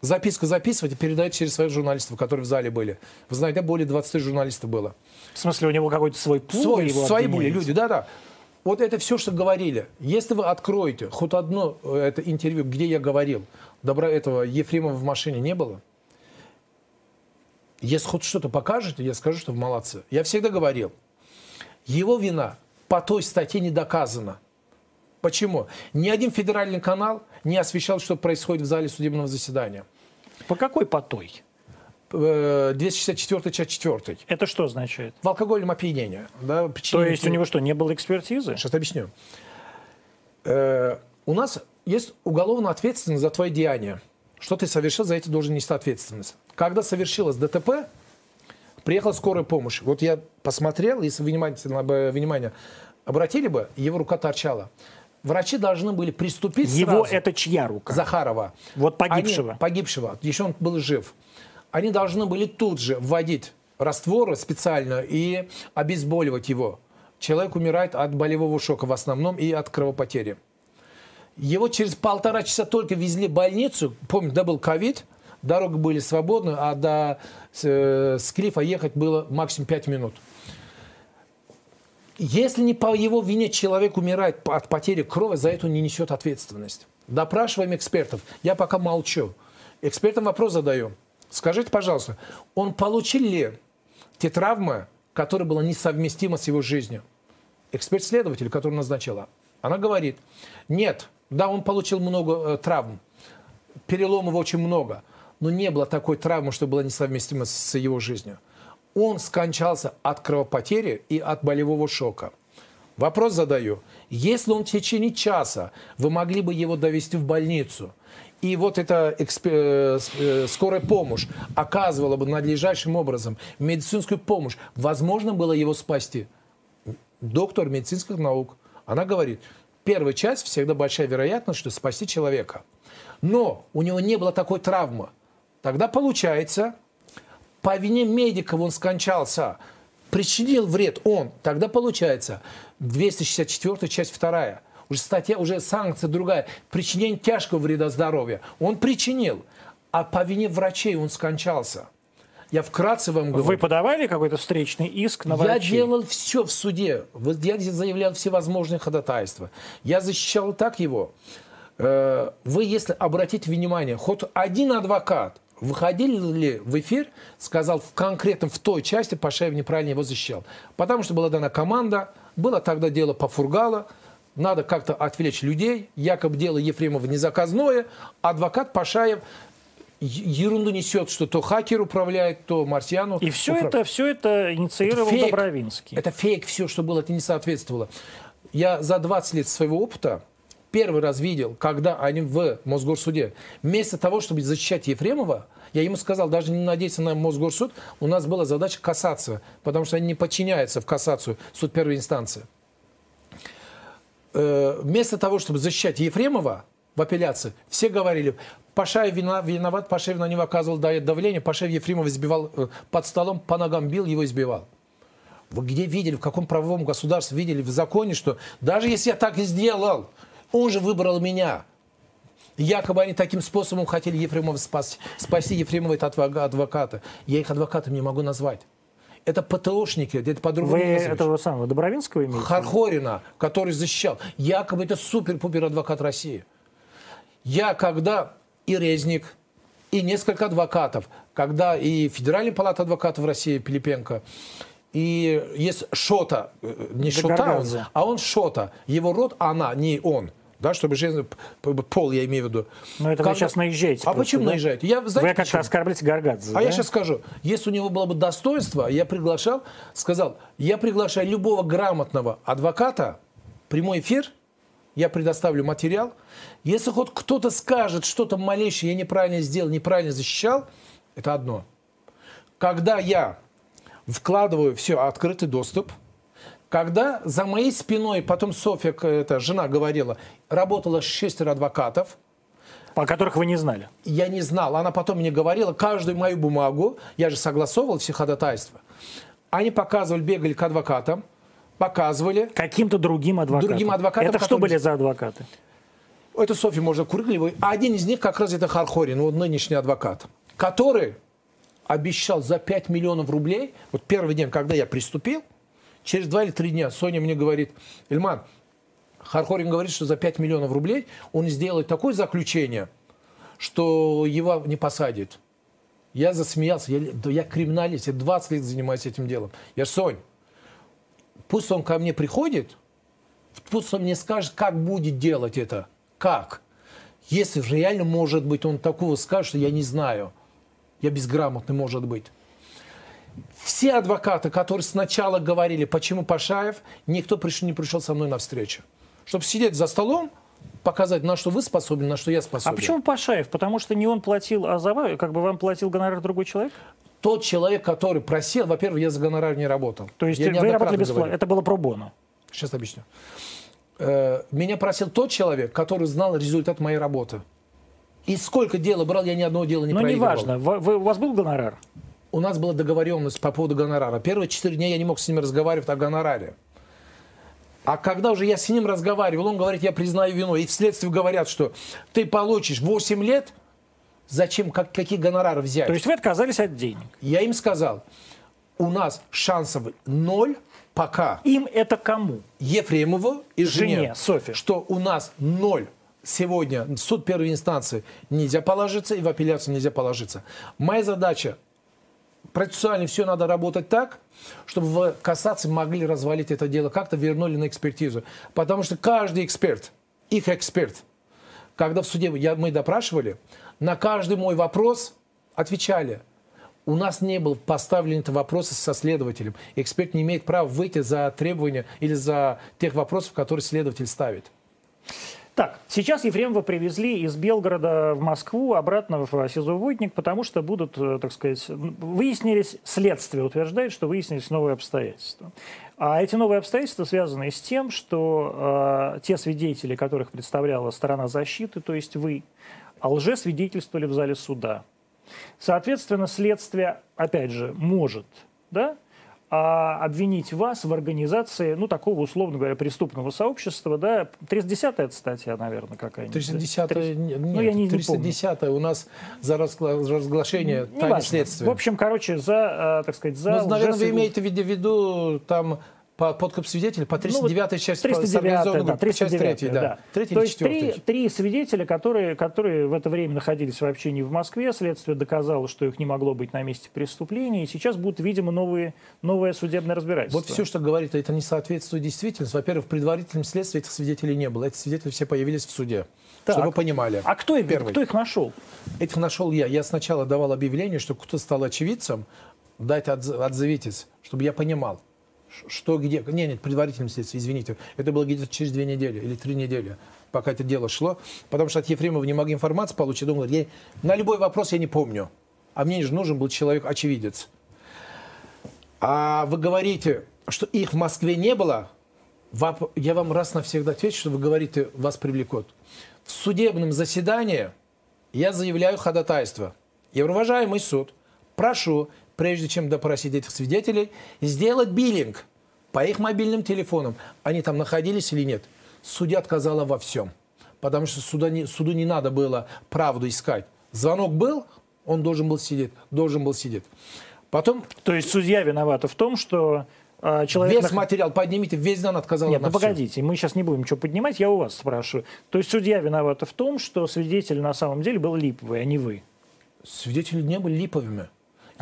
записку записывает и передает через своих журналистов, которые в зале были. Вы знаете, более 20 журналистов было. В смысле, у него какой-то свой пул? Свой- его свои были люди, да-да. Вот это все, что говорили. Если вы откроете хоть одно э, это интервью, где я говорил, добра этого Ефремова в машине не было, если хоть что-то покажете, я скажу, что вы молодцы. Я всегда говорил, его вина по той статье не доказана. Почему? Ни один федеральный канал не освещал, что происходит в зале судебного заседания. По какой потой? Э, 264 часть 4. Это что означает? В алкогольном опьянении. Да, То есть у него что, не было экспертизы? Сейчас объясню. Э, у нас есть уголовная ответственность за твои деяния. Что ты совершил, за это должен нести ответственность. Когда совершилось ДТП, приехала скорая помощь. Вот я посмотрел, если внимательно бы- внимание обратили бы, его рука торчала. Врачи должны были приступить Его сразу. это чья рука? Захарова. Вот погибшего. Они- погибшего. Еще он был жив. Они должны были тут же вводить растворы специально и обезболивать его. Человек умирает от болевого шока в основном и от кровопотери. Его через полтора часа только везли в больницу. Помню, да был ковид, дороги были свободны, а до э, Склифа ехать было максимум 5 минут. Если не по его вине человек умирает от потери крови, за это он не несет ответственность. Допрашиваем экспертов. Я пока молчу. Экспертам вопрос задаю. Скажите, пожалуйста, он получил ли те травмы, которые была несовместима с его жизнью? Эксперт-следователь, который назначила, она говорит, нет, да, он получил много э, травм, переломов очень много, но не было такой травмы, что была несовместима с его жизнью. Он скончался от кровопотери и от болевого шока. Вопрос задаю. Если он в течение часа, вы могли бы его довести в больницу, и вот эта экспе- э, э, скорая помощь оказывала бы надлежащим образом медицинскую помощь, возможно было его спасти. Доктор медицинских наук, она говорит, первая часть всегда большая вероятность, что спасти человека. Но у него не было такой травмы. Тогда получается, по вине медиков он скончался, причинил вред он, тогда получается 264 часть 2. Уже статья, уже санкция другая. Причинение тяжкого вреда здоровью. Он причинил, а по вине врачей он скончался. Я вкратце вам говорю. Вы подавали какой-то встречный иск на Я врачей? делал все в суде. Я заявлял всевозможные ходатайства. Я защищал так его. Э, вы, если обратите внимание, хоть один адвокат выходили ли в эфир, сказал в конкретном в той части Пашаев неправильно его защищал. Потому что была дана команда, было тогда дело по Фургала, надо как-то отвлечь людей, якобы дело Ефремова не заказное, адвокат Пашаев ерунду несет, что то хакер управляет, то марсиану. И все, управ... это, все это инициировал это фейк, Добровинский. Это фейк, все, что было, это не соответствовало. Я за 20 лет своего опыта первый раз видел, когда они в Мосгорсуде, вместо того, чтобы защищать Ефремова, я ему сказал, даже не надейся на Мосгорсуд, у нас была задача касаться, потому что они не подчиняются в кассацию, суд первой инстанции. Э, вместо того, чтобы защищать Ефремова в апелляции, все говорили, Пашаев виноват, Пашаев на него оказывал давление, Пашаев Ефремова избивал э, под столом, по ногам бил, его избивал. Вы где видели, в каком правовом государстве видели в законе, что даже если я так и сделал, он же выбрал меня. Якобы они таким способом хотели Ефремова спасти, спасти Ефремова от адвоката. Я их адвокатом не могу назвать. Это ПТОшники, это по-другому Вы этого самого Добровинского имеете? Хархорина, который защищал. Якобы это супер-пупер адвокат России. Я когда и Резник, и несколько адвокатов, когда и Федеральная палата адвокатов России Пилипенко, и есть Шота, э, не Шота, а он Шота. Его род она, не он да, чтобы женщина, пол я имею в виду. Но это Когда... вы сейчас наезжаете. А просто, почему да? наезжаете? Я, знаете, вы как-то оскорбляете Гаргадзе. А да? я сейчас скажу, если у него было бы достоинство, я приглашал, сказал, я приглашаю любого грамотного адвоката, прямой эфир, я предоставлю материал. Если хоть кто-то скажет что-то малейшее, я неправильно сделал, неправильно защищал, это одно. Когда я вкладываю все открытый доступ – когда за моей спиной, потом Софья, эта жена говорила, работало шестеро адвокатов, по которых вы не знали? Я не знал. Она потом мне говорила, каждую мою бумагу, я же согласовывал все ходатайства, они показывали, бегали к адвокатам, показывали. Каким-то другим адвокатам? Другим адвокатам. Это что были за адвокаты? Это Софья можно Кургливой. А один из них как раз это Хархорин, вот нынешний адвокат, который обещал за 5 миллионов рублей, вот первый день, когда я приступил, Через два или три дня Соня мне говорит, Ильман, Хархорин говорит, что за 5 миллионов рублей он сделает такое заключение, что его не посадят. Я засмеялся, я, да я криминалист, я 20 лет занимаюсь этим делом. Я Сонь, пусть он ко мне приходит, пусть он мне скажет, как будет делать это. Как? Если реально, может быть, он такого скажет, что я не знаю. Я безграмотный, может быть. Все адвокаты, которые сначала говорили, почему Пашаев, никто пришел, не пришел со мной на встречу. Чтобы сидеть за столом, показать, на что вы способны, на что я способен. А почему Пашаев? Потому что не он платил, а за как бы вам платил гонорар другой человек? Тот человек, который просил, во-первых, я за гонорар не работал. То есть я вы работали бесплатно? Это было пробоно? Сейчас объясню. Э, меня просил тот человек, который знал результат моей работы. И сколько дела брал, я ни одного дела не Но проигрывал. Но неважно. У вас был гонорар? у нас была договоренность по поводу гонорара. Первые четыре дня я не мог с ним разговаривать о гонораре. А когда уже я с ним разговаривал, он говорит, я признаю вину. И вследствие говорят, что ты получишь 8 лет, зачем, как, какие гонорары взять? То есть вы отказались от денег? Я им сказал, у нас шансов ноль пока. Им это кому? Ефремову и жене. Жене, Софье. Что у нас ноль сегодня суд первой инстанции нельзя положиться и в апелляцию нельзя положиться. Моя задача процессуально все надо работать так, чтобы в кассации могли развалить это дело, как-то вернули на экспертизу. Потому что каждый эксперт, их эксперт, когда в суде я, мы допрашивали, на каждый мой вопрос отвечали. У нас не был поставлен этот вопрос со следователем. Эксперт не имеет права выйти за требования или за тех вопросов, которые следователь ставит. Так, сейчас Ефремова привезли из Белгорода в Москву, обратно в СИЗО Войник, потому что будут, э, так сказать, выяснились, следствие утверждает, что выяснились новые обстоятельства. А эти новые обстоятельства связаны с тем, что э, те свидетели, которых представляла сторона защиты, то есть вы, лжесвидетельствовали в зале суда. Соответственно, следствие, опять же, может да, а обвинить вас в организации, ну, такого, условно говоря, преступного сообщества, да, 310-я статья, наверное, какая-нибудь. 310-я, 3... нет, ну, я не, 310-я у нас за разглашение тайны следствия. В общем, короче, за, а, так сказать, за... Ну, наверное, вы имеете в виду там по подкуп свидетелей, по 309 ну, часть 309, да, 309, часть 3, да. да. 3 То есть три, три свидетеля, которые, которые в это время находились вообще не в Москве, следствие доказало, что их не могло быть на месте преступления, и сейчас будут, видимо, новые, новое судебное разбирательство. Вот все, что говорит, это не соответствует действительности. Во-первых, в предварительном следствии этих свидетелей не было. Эти свидетели все появились в суде. Так. Чтобы вы понимали. А кто, их, кто их нашел? Этих нашел я. Я сначала давал объявление, что кто стал очевидцем, дайте отзовитесь, чтобы я понимал что где. Не, нет, предварительном следствии, извините. Это было где-то через две недели или три недели, пока это дело шло. Потому что от Ефремова не могли информацию получить. Думал, я, на любой вопрос я не помню. А мне же нужен был человек-очевидец. А вы говорите, что их в Москве не было, я вам раз навсегда отвечу, что вы говорите, вас привлекут. В судебном заседании я заявляю ходатайство. Я уважаемый суд, прошу прежде чем допросить этих свидетелей, сделать биллинг по их мобильным телефонам. Они там находились или нет. Судья отказала во всем. Потому что суда не, суду не надо было правду искать. Звонок был, он должен был сидеть. Должен был сидеть. Потом... То есть судья виновата в том, что э, человек... Весь материал поднимите, весь дан отказал Нет, ну все. погодите, мы сейчас не будем ничего поднимать, я у вас спрашиваю. То есть судья виновата в том, что свидетель на самом деле был липовый, а не вы? Свидетели не были липовыми.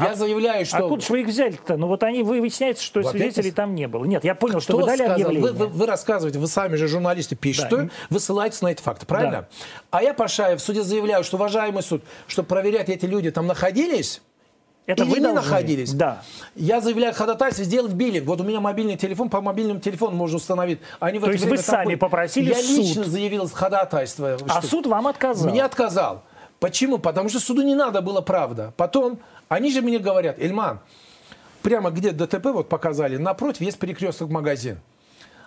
Я а, заявляю, что... Откуда же вы их взяли-то? Ну вот они, вы выясняете, что свидетелей там не было. Нет, я понял, что вы дали сказал? объявление. Вы, вы, вы рассказываете, вы сами же журналисты пишете, да. вы ссылаетесь на эти факты, правильно? Да. А я, Пашаев, в суде заявляю, что, уважаемый суд, что проверять эти люди там находились, это Или вы не находились? Да. Я заявляю ходатайство сделать биллинг. Вот у меня мобильный телефон, по мобильному телефону можно установить. Они в То есть вы сами были. попросили Я суд? Я лично заявил ходатайство. А что... суд вам отказал? Мне отказал. Почему? Потому что суду не надо было правда. Потом они же мне говорят, Эльман, прямо где ДТП вот показали, напротив есть перекресток магазин.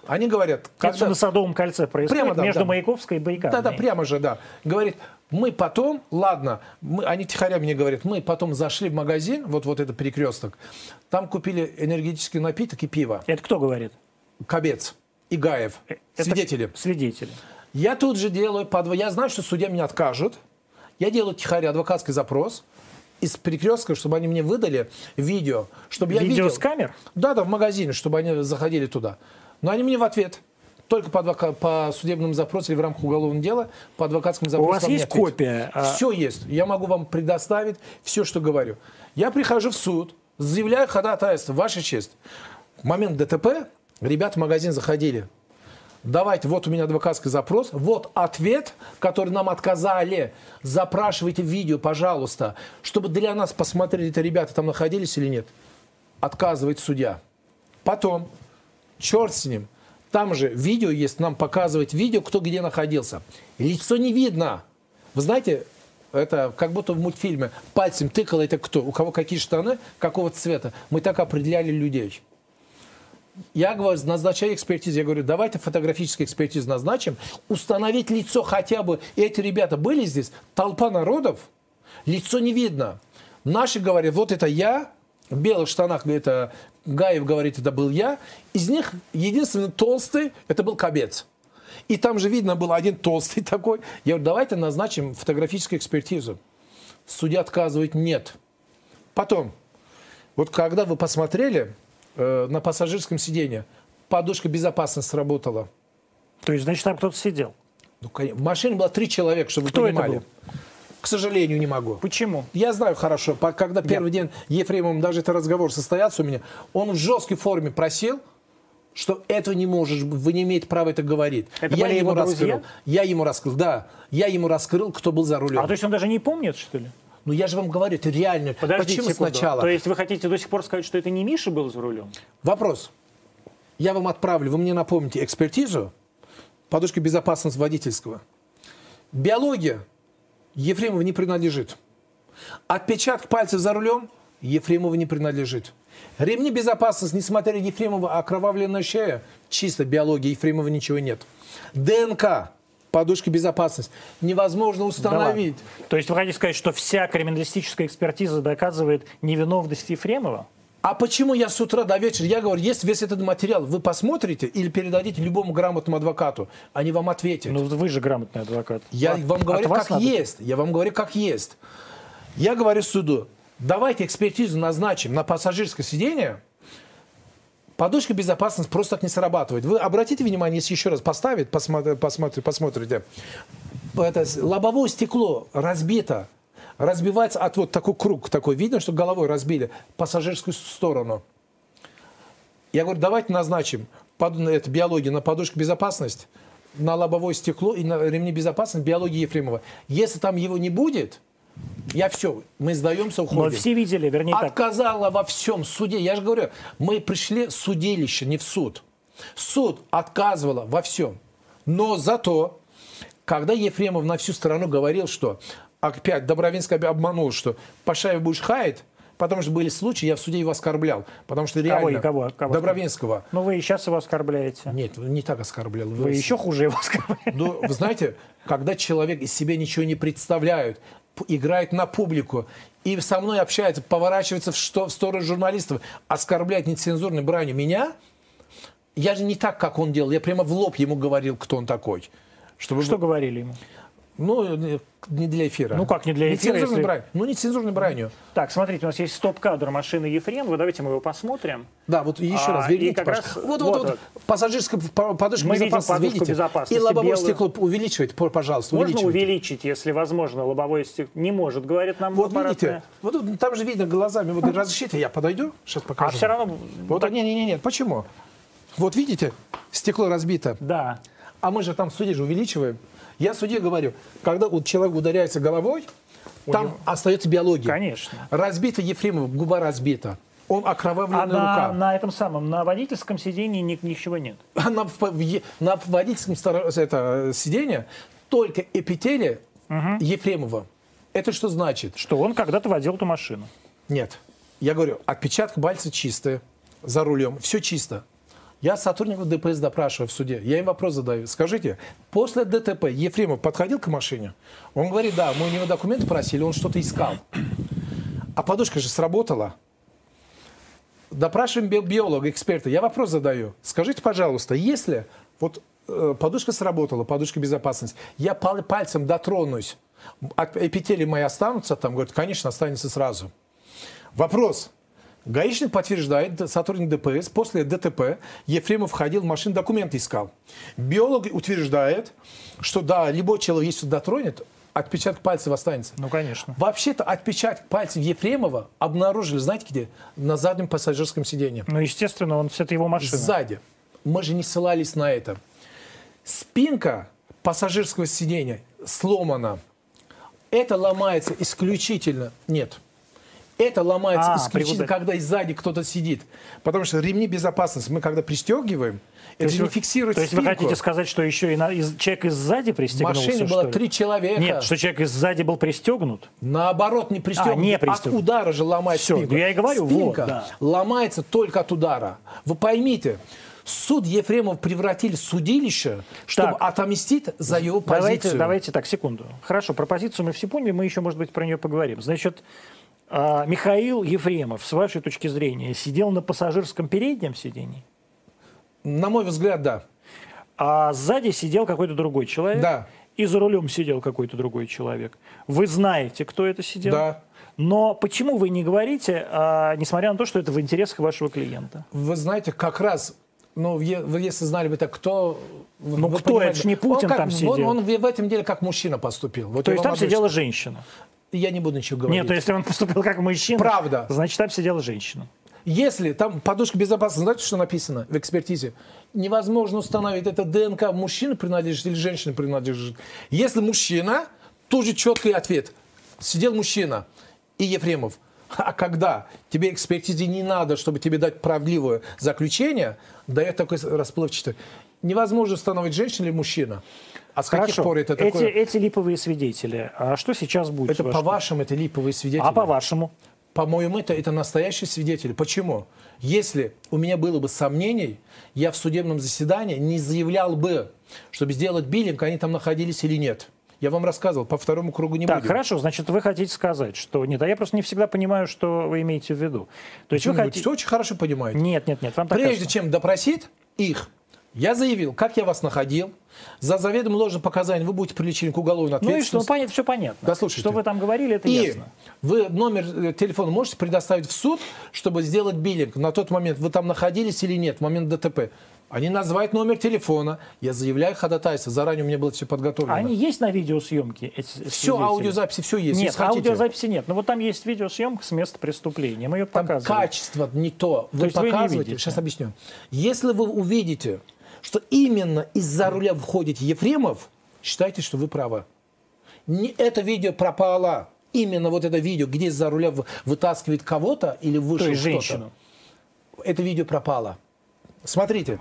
Они говорят... Когда... Это на Садовом кольце происходит, прямо, да, между да. Маяковской и Байкарной. Да, да, прямо же, да. Говорит, мы потом, ладно, мы, они тихоря мне говорят, мы потом зашли в магазин, вот, вот этот перекресток, там купили энергетический напиток и пиво. Это кто говорит? Кобец и Гаев, э, Это свидетели. Свидетели. Я тут же делаю, подв... я знаю, что судья меня откажет, я делаю тихоря адвокатский запрос, из перекрестка, чтобы они мне выдали видео, чтобы я видео видел. с камер? Да, да, в магазине, чтобы они заходили туда. Но они мне в ответ только по, адвока... по судебному запросу или в рамках уголовного дела, по адвокатскому запросу. У вас есть копия? А все есть. Я могу вам предоставить все, что говорю. Я прихожу в суд, заявляю ходатайство, ваша честь. В момент ДТП ребята в магазин заходили давайте, вот у меня адвокатский запрос, вот ответ, который нам отказали, запрашивайте видео, пожалуйста, чтобы для нас посмотрели, это ребята там находились или нет. Отказывает судья. Потом, черт с ним, там же видео есть, нам показывать видео, кто где находился. Лицо не видно. Вы знаете, это как будто в мультфильме. Пальцем тыкало это кто, у кого какие штаны, какого цвета. Мы так определяли людей я говорю, назначаю экспертизу. Я говорю, давайте фотографическую экспертизу назначим, установить лицо хотя бы. Эти ребята были здесь, толпа народов, лицо не видно. Наши говорят, вот это я, в белых штанах, это Гаев говорит, это был я. Из них единственный толстый, это был Кобец. И там же видно был один толстый (laughs) такой. Я говорю, давайте назначим фотографическую экспертизу. Судья отказывает, нет. Потом, вот когда вы посмотрели, э, на пассажирском сиденье. Подушка безопасности сработала. То есть, значит, там кто-то сидел? Ну, конечно. В машине было три человека, чтобы Кто вы понимали. Это был? К сожалению, не могу. Почему? Я знаю хорошо. Когда первый Я... день Ефремовым даже этот разговор состоялся у меня, он в жесткой форме просил, что этого не можешь, вы не имеете права это говорить. Это я ему раскрыл. Я ему раскрыл, да. Я ему раскрыл, кто был за рулем. А то есть он даже не помнит, что ли? Ну я же вам говорю, это реально. Подождите Почему секунду. сначала? То есть вы хотите до сих пор сказать, что это не Миша был за рулем? Вопрос. Я вам отправлю, вы мне напомните экспертизу подушки безопасности водительского. Биология Ефремова не принадлежит. Отпечаток пальцев за рулем Ефремова не принадлежит. Ремни безопасности, несмотря на Ефремова, окровавленная шея, чисто биология Ефремова ничего нет. ДНК подушки безопасности. Невозможно установить. Да То есть вы хотите сказать, что вся криминалистическая экспертиза доказывает невиновность Ефремова? А почему я с утра до вечера, я говорю, есть весь этот материал, вы посмотрите или передадите любому грамотному адвокату, они вам ответят. Ну вы же грамотный адвокат. Я от, вам говорю, как надо... есть. Я вам говорю, как есть. Я говорю суду, давайте экспертизу назначим на пассажирское сиденье, Подушка безопасности просто так не срабатывает. Вы обратите внимание, если еще раз поставить, посмотрите, посмотрите, посмотрите это лобовое стекло разбито, разбивается от вот такой круг такой. Видно, что головой разбили пассажирскую сторону. Я говорю, давайте назначим под, это, биологию на подушку безопасности, на лобовое стекло и на ремни безопасности биологии Ефремова. Если там его не будет, я все, мы сдаемся, уходим. Но все видели, вернее Отказала так. во всем суде. Я же говорю, мы пришли в судилище, не в суд. Суд отказывала во всем. Но зато когда Ефремов на всю страну говорил, что опять Добровинский обманул, что Пашаев будешь хаять, потому что были случаи, я в суде его оскорблял. Потому что реально... Кого и кого? кого Добровинского. Ну, вы и сейчас его оскорбляете. Нет, не так оскорблял. Вы, вы еще хуже его оскорбляете. Ну, вы знаете, когда человек из себя ничего не представляет, играет на публику и со мной общается, поворачивается в, что, в сторону журналистов, оскорбляет нецензурной бранью меня, я же не так, как он делал. Я прямо в лоб ему говорил, кто он такой. Чтобы... Что говорили ему? Ну, не для эфира. Ну как не для эфира? Нецензурной если... брань. Ну, нецензурной бранью. Так, смотрите, у нас есть стоп-кадр машины Ефремова. Давайте мы его посмотрим. Да, вот еще а, раз, верните, как раз, вот, вот, вот, вот, пассажирская подушка мы безопасности, видите? безопасности. И лобовое белое... стекло увеличивать, пожалуйста, Можно увеличить, если возможно, лобовое стекло? Не может, говорит нам Вот видите, вот там же видно глазами, вот (laughs) разрешите, я подойду, сейчас покажу. А все равно... Вот, так... не, не, не, нет, почему? Вот видите, стекло разбито. Да. А мы же там в суде же увеличиваем. Я судье говорю, когда вот человек ударяется головой, там него... остается биология. Конечно. Разбита Ефремова, губа разбита. Он окровавленная а на, рука. на этом самом, на водительском сидении ни, ничего нет? (laughs) А на, на водительском это, сиденье только эпителия угу. Ефремова. Это что значит? Что он когда-то водил эту машину. Нет. Я говорю, отпечаток пальца чистые за рулем. Все чисто. Я сотрудников ДПС допрашиваю в суде. Я им вопрос задаю. Скажите, после ДТП Ефремов подходил к машине? Он говорит, да, мы у него документы просили, он что-то искал. А подушка же сработала. Допрашиваем биолога, эксперта. Я вопрос задаю. Скажите, пожалуйста, если вот э, подушка сработала, подушка безопасности, я пальцем дотронусь, эпители мои останутся там? Говорит, конечно, останется сразу. Вопрос. Гаишник подтверждает, сотрудник ДПС, после ДТП Ефремов ходил в машину, документы искал. Биолог утверждает, что да, любой человек, если дотронет, отпечаток пальцев останется. Ну, конечно. Вообще-то отпечаток пальцев Ефремова обнаружили, знаете где? На заднем пассажирском сиденье. Ну, естественно, он, это его машина. Сзади. Мы же не ссылались на это. Спинка пассажирского сиденья сломана. Это ломается исключительно... Нет. Это ломается а, исключительно, прикуда... когда сзади кто-то сидит. Потому что ремни безопасности мы когда пристегиваем, то это не фиксирует То есть спинку. вы хотите сказать, что еще и на, из, человек из сзади пристегнулся? В машине было три человека. Нет, что человек из сзади был пристегнут? Наоборот, не пристегнут. А, не пристегнут. От удара же ломает Все, спинку. я и говорю, Спинка вот, да. ломается только от удара. Вы поймите, суд Ефремов превратили в судилище, чтобы так, отомстить за его позицию. Давайте, давайте так, секунду. Хорошо, про позицию мы все поняли, мы еще, может быть, про нее поговорим. Значит, а Михаил Ефремов, с вашей точки зрения, сидел на пассажирском переднем сидении? На мой взгляд, да. А сзади сидел какой-то другой человек? Да. И за рулем сидел какой-то другой человек. Вы знаете, кто это сидел? Да. Но почему вы не говорите, а, несмотря на то, что это в интересах вашего клиента? Вы знаете, как раз, ну, вы если знали бы, так кто... Ну, кто? Это же не Путин он как, там сидел. Он, он в этом деле как мужчина поступил. Вот то есть там обычно... сидела женщина? Я не буду ничего говорить. Нет, то если он поступил как мужчина, Правда. значит, там сидела женщина. Если там подушка безопасности, знаете, что написано в экспертизе? Невозможно установить, это ДНК мужчины принадлежит или женщины принадлежит. Если мужчина, тоже четкий ответ. Сидел мужчина и Ефремов. А когда тебе экспертизе не надо, чтобы тебе дать правдивое заключение, дает такой расплывчатый. Невозможно установить, женщина или мужчина. А с Хорошо. каких пор это эти, такое? Эти липовые свидетели, а что сейчас будет? Это по-вашему, это липовые свидетели. А по-вашему? По-моему, это, это настоящие свидетели. Почему? Если у меня было бы сомнений, я в судебном заседании не заявлял бы, чтобы сделать биллинг, они там находились или нет. Я вам рассказывал, по второму кругу не так, будем. хорошо, значит, вы хотите сказать, что... Нет, а я просто не всегда понимаю, что вы имеете в виду. То есть вы хотите... очень хорошо понимаете. Нет, нет, нет, вам так Прежде кажется. чем допросить их, Я заявил, как я вас находил. За заведомо ложное показание вы будете привлечены к уголовной Ну и что, ответственности. ну, понятно, все понятно. Да, слушайте. Что вы там говорили, это И ясно. вы номер э, телефона можете предоставить в суд, чтобы сделать биллинг. На тот момент вы там находились или нет, в момент ДТП. Они называют номер телефона. Я заявляю ходатайство. Заранее у меня было все подготовлено. Они есть на видеосъемке? эти Все, аудиозаписи, все есть. Нет, аудиозаписи нет. Но вот там есть видеосъемка с места преступления. Мы ее Там показываем. качество не то. Вы есть вы не показываете, видите? сейчас объясню. Если вы увидите, что именно из-за руля входит Ефремов, считайте, что вы правы. Не это видео пропало. Именно вот это видео, где из-за руля вытаскивает кого-то или вышел кто-то. женщину. Это видео пропало. Смотрите.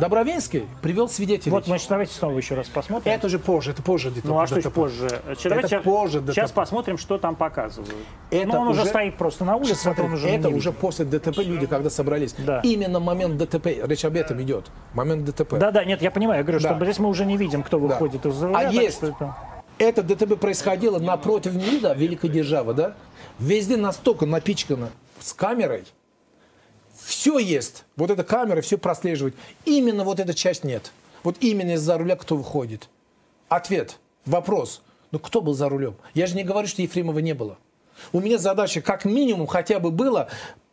Добровинский привел свидетелей. Вот, значит, давайте снова еще раз посмотрим. Это же позже, это позже. где-то Ну а что еще позже? Значит, давайте сейчас, позже сейчас ДТП. посмотрим, что там показывают. Это ну, он уже... уже- стоит просто на улице, Сейчас смотри, это он уже это уже после ДТП люди, когда собрались. Да. Именно момент ДТП, речь об этом идет. Момент ДТП. Да-да, нет, я понимаю, я говорю, Да. что здесь мы уже не видим, кто выходит из-за руля. А есть. это- Это ДТП происходило напротив МИДа, великой державы, да? Везде настолько напичкано с камерой. Все есть. Вот эта камера все прослеживает. Именно вот эта часть нет. Вот именно из-за руля кто выходит? Ответ. Вопрос. Ну кто был за рулем? Я же не говорю, что Ефремова не было. У меня задача как минимум хотя бы было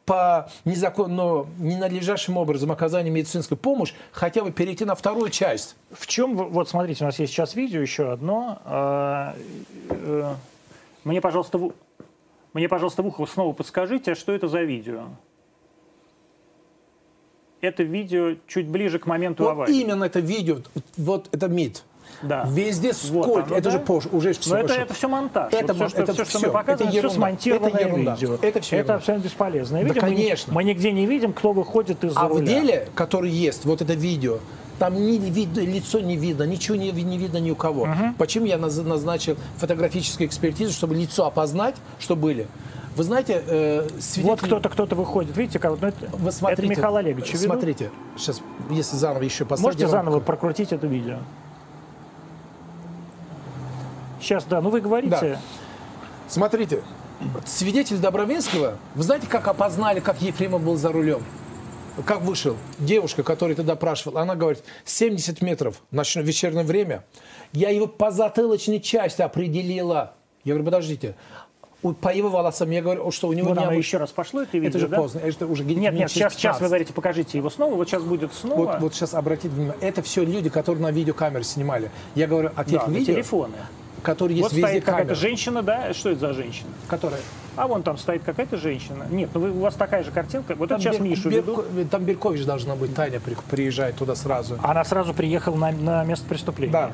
по незаконно, ненадлежащим образом оказания медицинской помощи хотя бы перейти на вторую часть. В чем, вот смотрите, у нас есть сейчас видео еще одно. А, э, Мне, пожалуйста, в- мне, пожалуйста, в ухо снова подскажите, что это за видео? Это видео чуть ближе к моменту Вот аварии. именно это видео, вот это МИД. Да. Везде Вот сколько, оно, это да? же позже, уже все Но это, это все монтаж. Это вот все, что, это все, что всё, мы показываем, это все ерунда. смонтированное Это ерунда. видео. Это всё ерунда. абсолютно бесполезное Да, видео. Мы не- конечно. Мы, нигде не видим, кто выходит из-за А в руля. деле, который есть, вот это видео, там ни видно, лицо не видно, ничего не, не видно ни у кого. Почему я наз- назначил фотографическую экспертизу, чтобы лицо опознать, что были? Вы знаете, э, свидетели- Вот кто-то, кто-то выходит. Видите, как, ну, это, Вы смотрите, это Михаил Олегович. ведут. Смотрите, сейчас, если заново еще поставить. Можете вам заново прокрутить это видео? Сейчас, да, ну вы говорите. Да. Смотрите, свидетель Добровинского, вы знаете, как опознали, как Ефремов был за рулем? Как вышел? Девушка, которая ты допрашивал, она говорит, 70 метров, ночное вечернее время. Я его по затылочной части определила. Я говорю, подождите, его волосам, я говорю, что у него Вот не оно обыч- еще раз пошло, это видео, Это же да? поздно, это уже Нет, нет, сейчас, сейчас вы 15. говорите, покажите его снова. Вот сейчас будет снова. Вот, вот сейчас обратите внимание, это все люди, которые на видеокамеры снимали. Я говорю о тех да, видео, телефоны. которые есть вот везде стоит какая-то женщина, да? Что это за женщина? Которая... А вон там стоит какая-то женщина. Нет, ну вы, у вас такая же картинка. Вот это сейчас Бер- Мишу Берко- ведут. Там Беркович должна быть, Таня при- приезжает туда сразу. Она сразу приехала на, на место преступления. Да.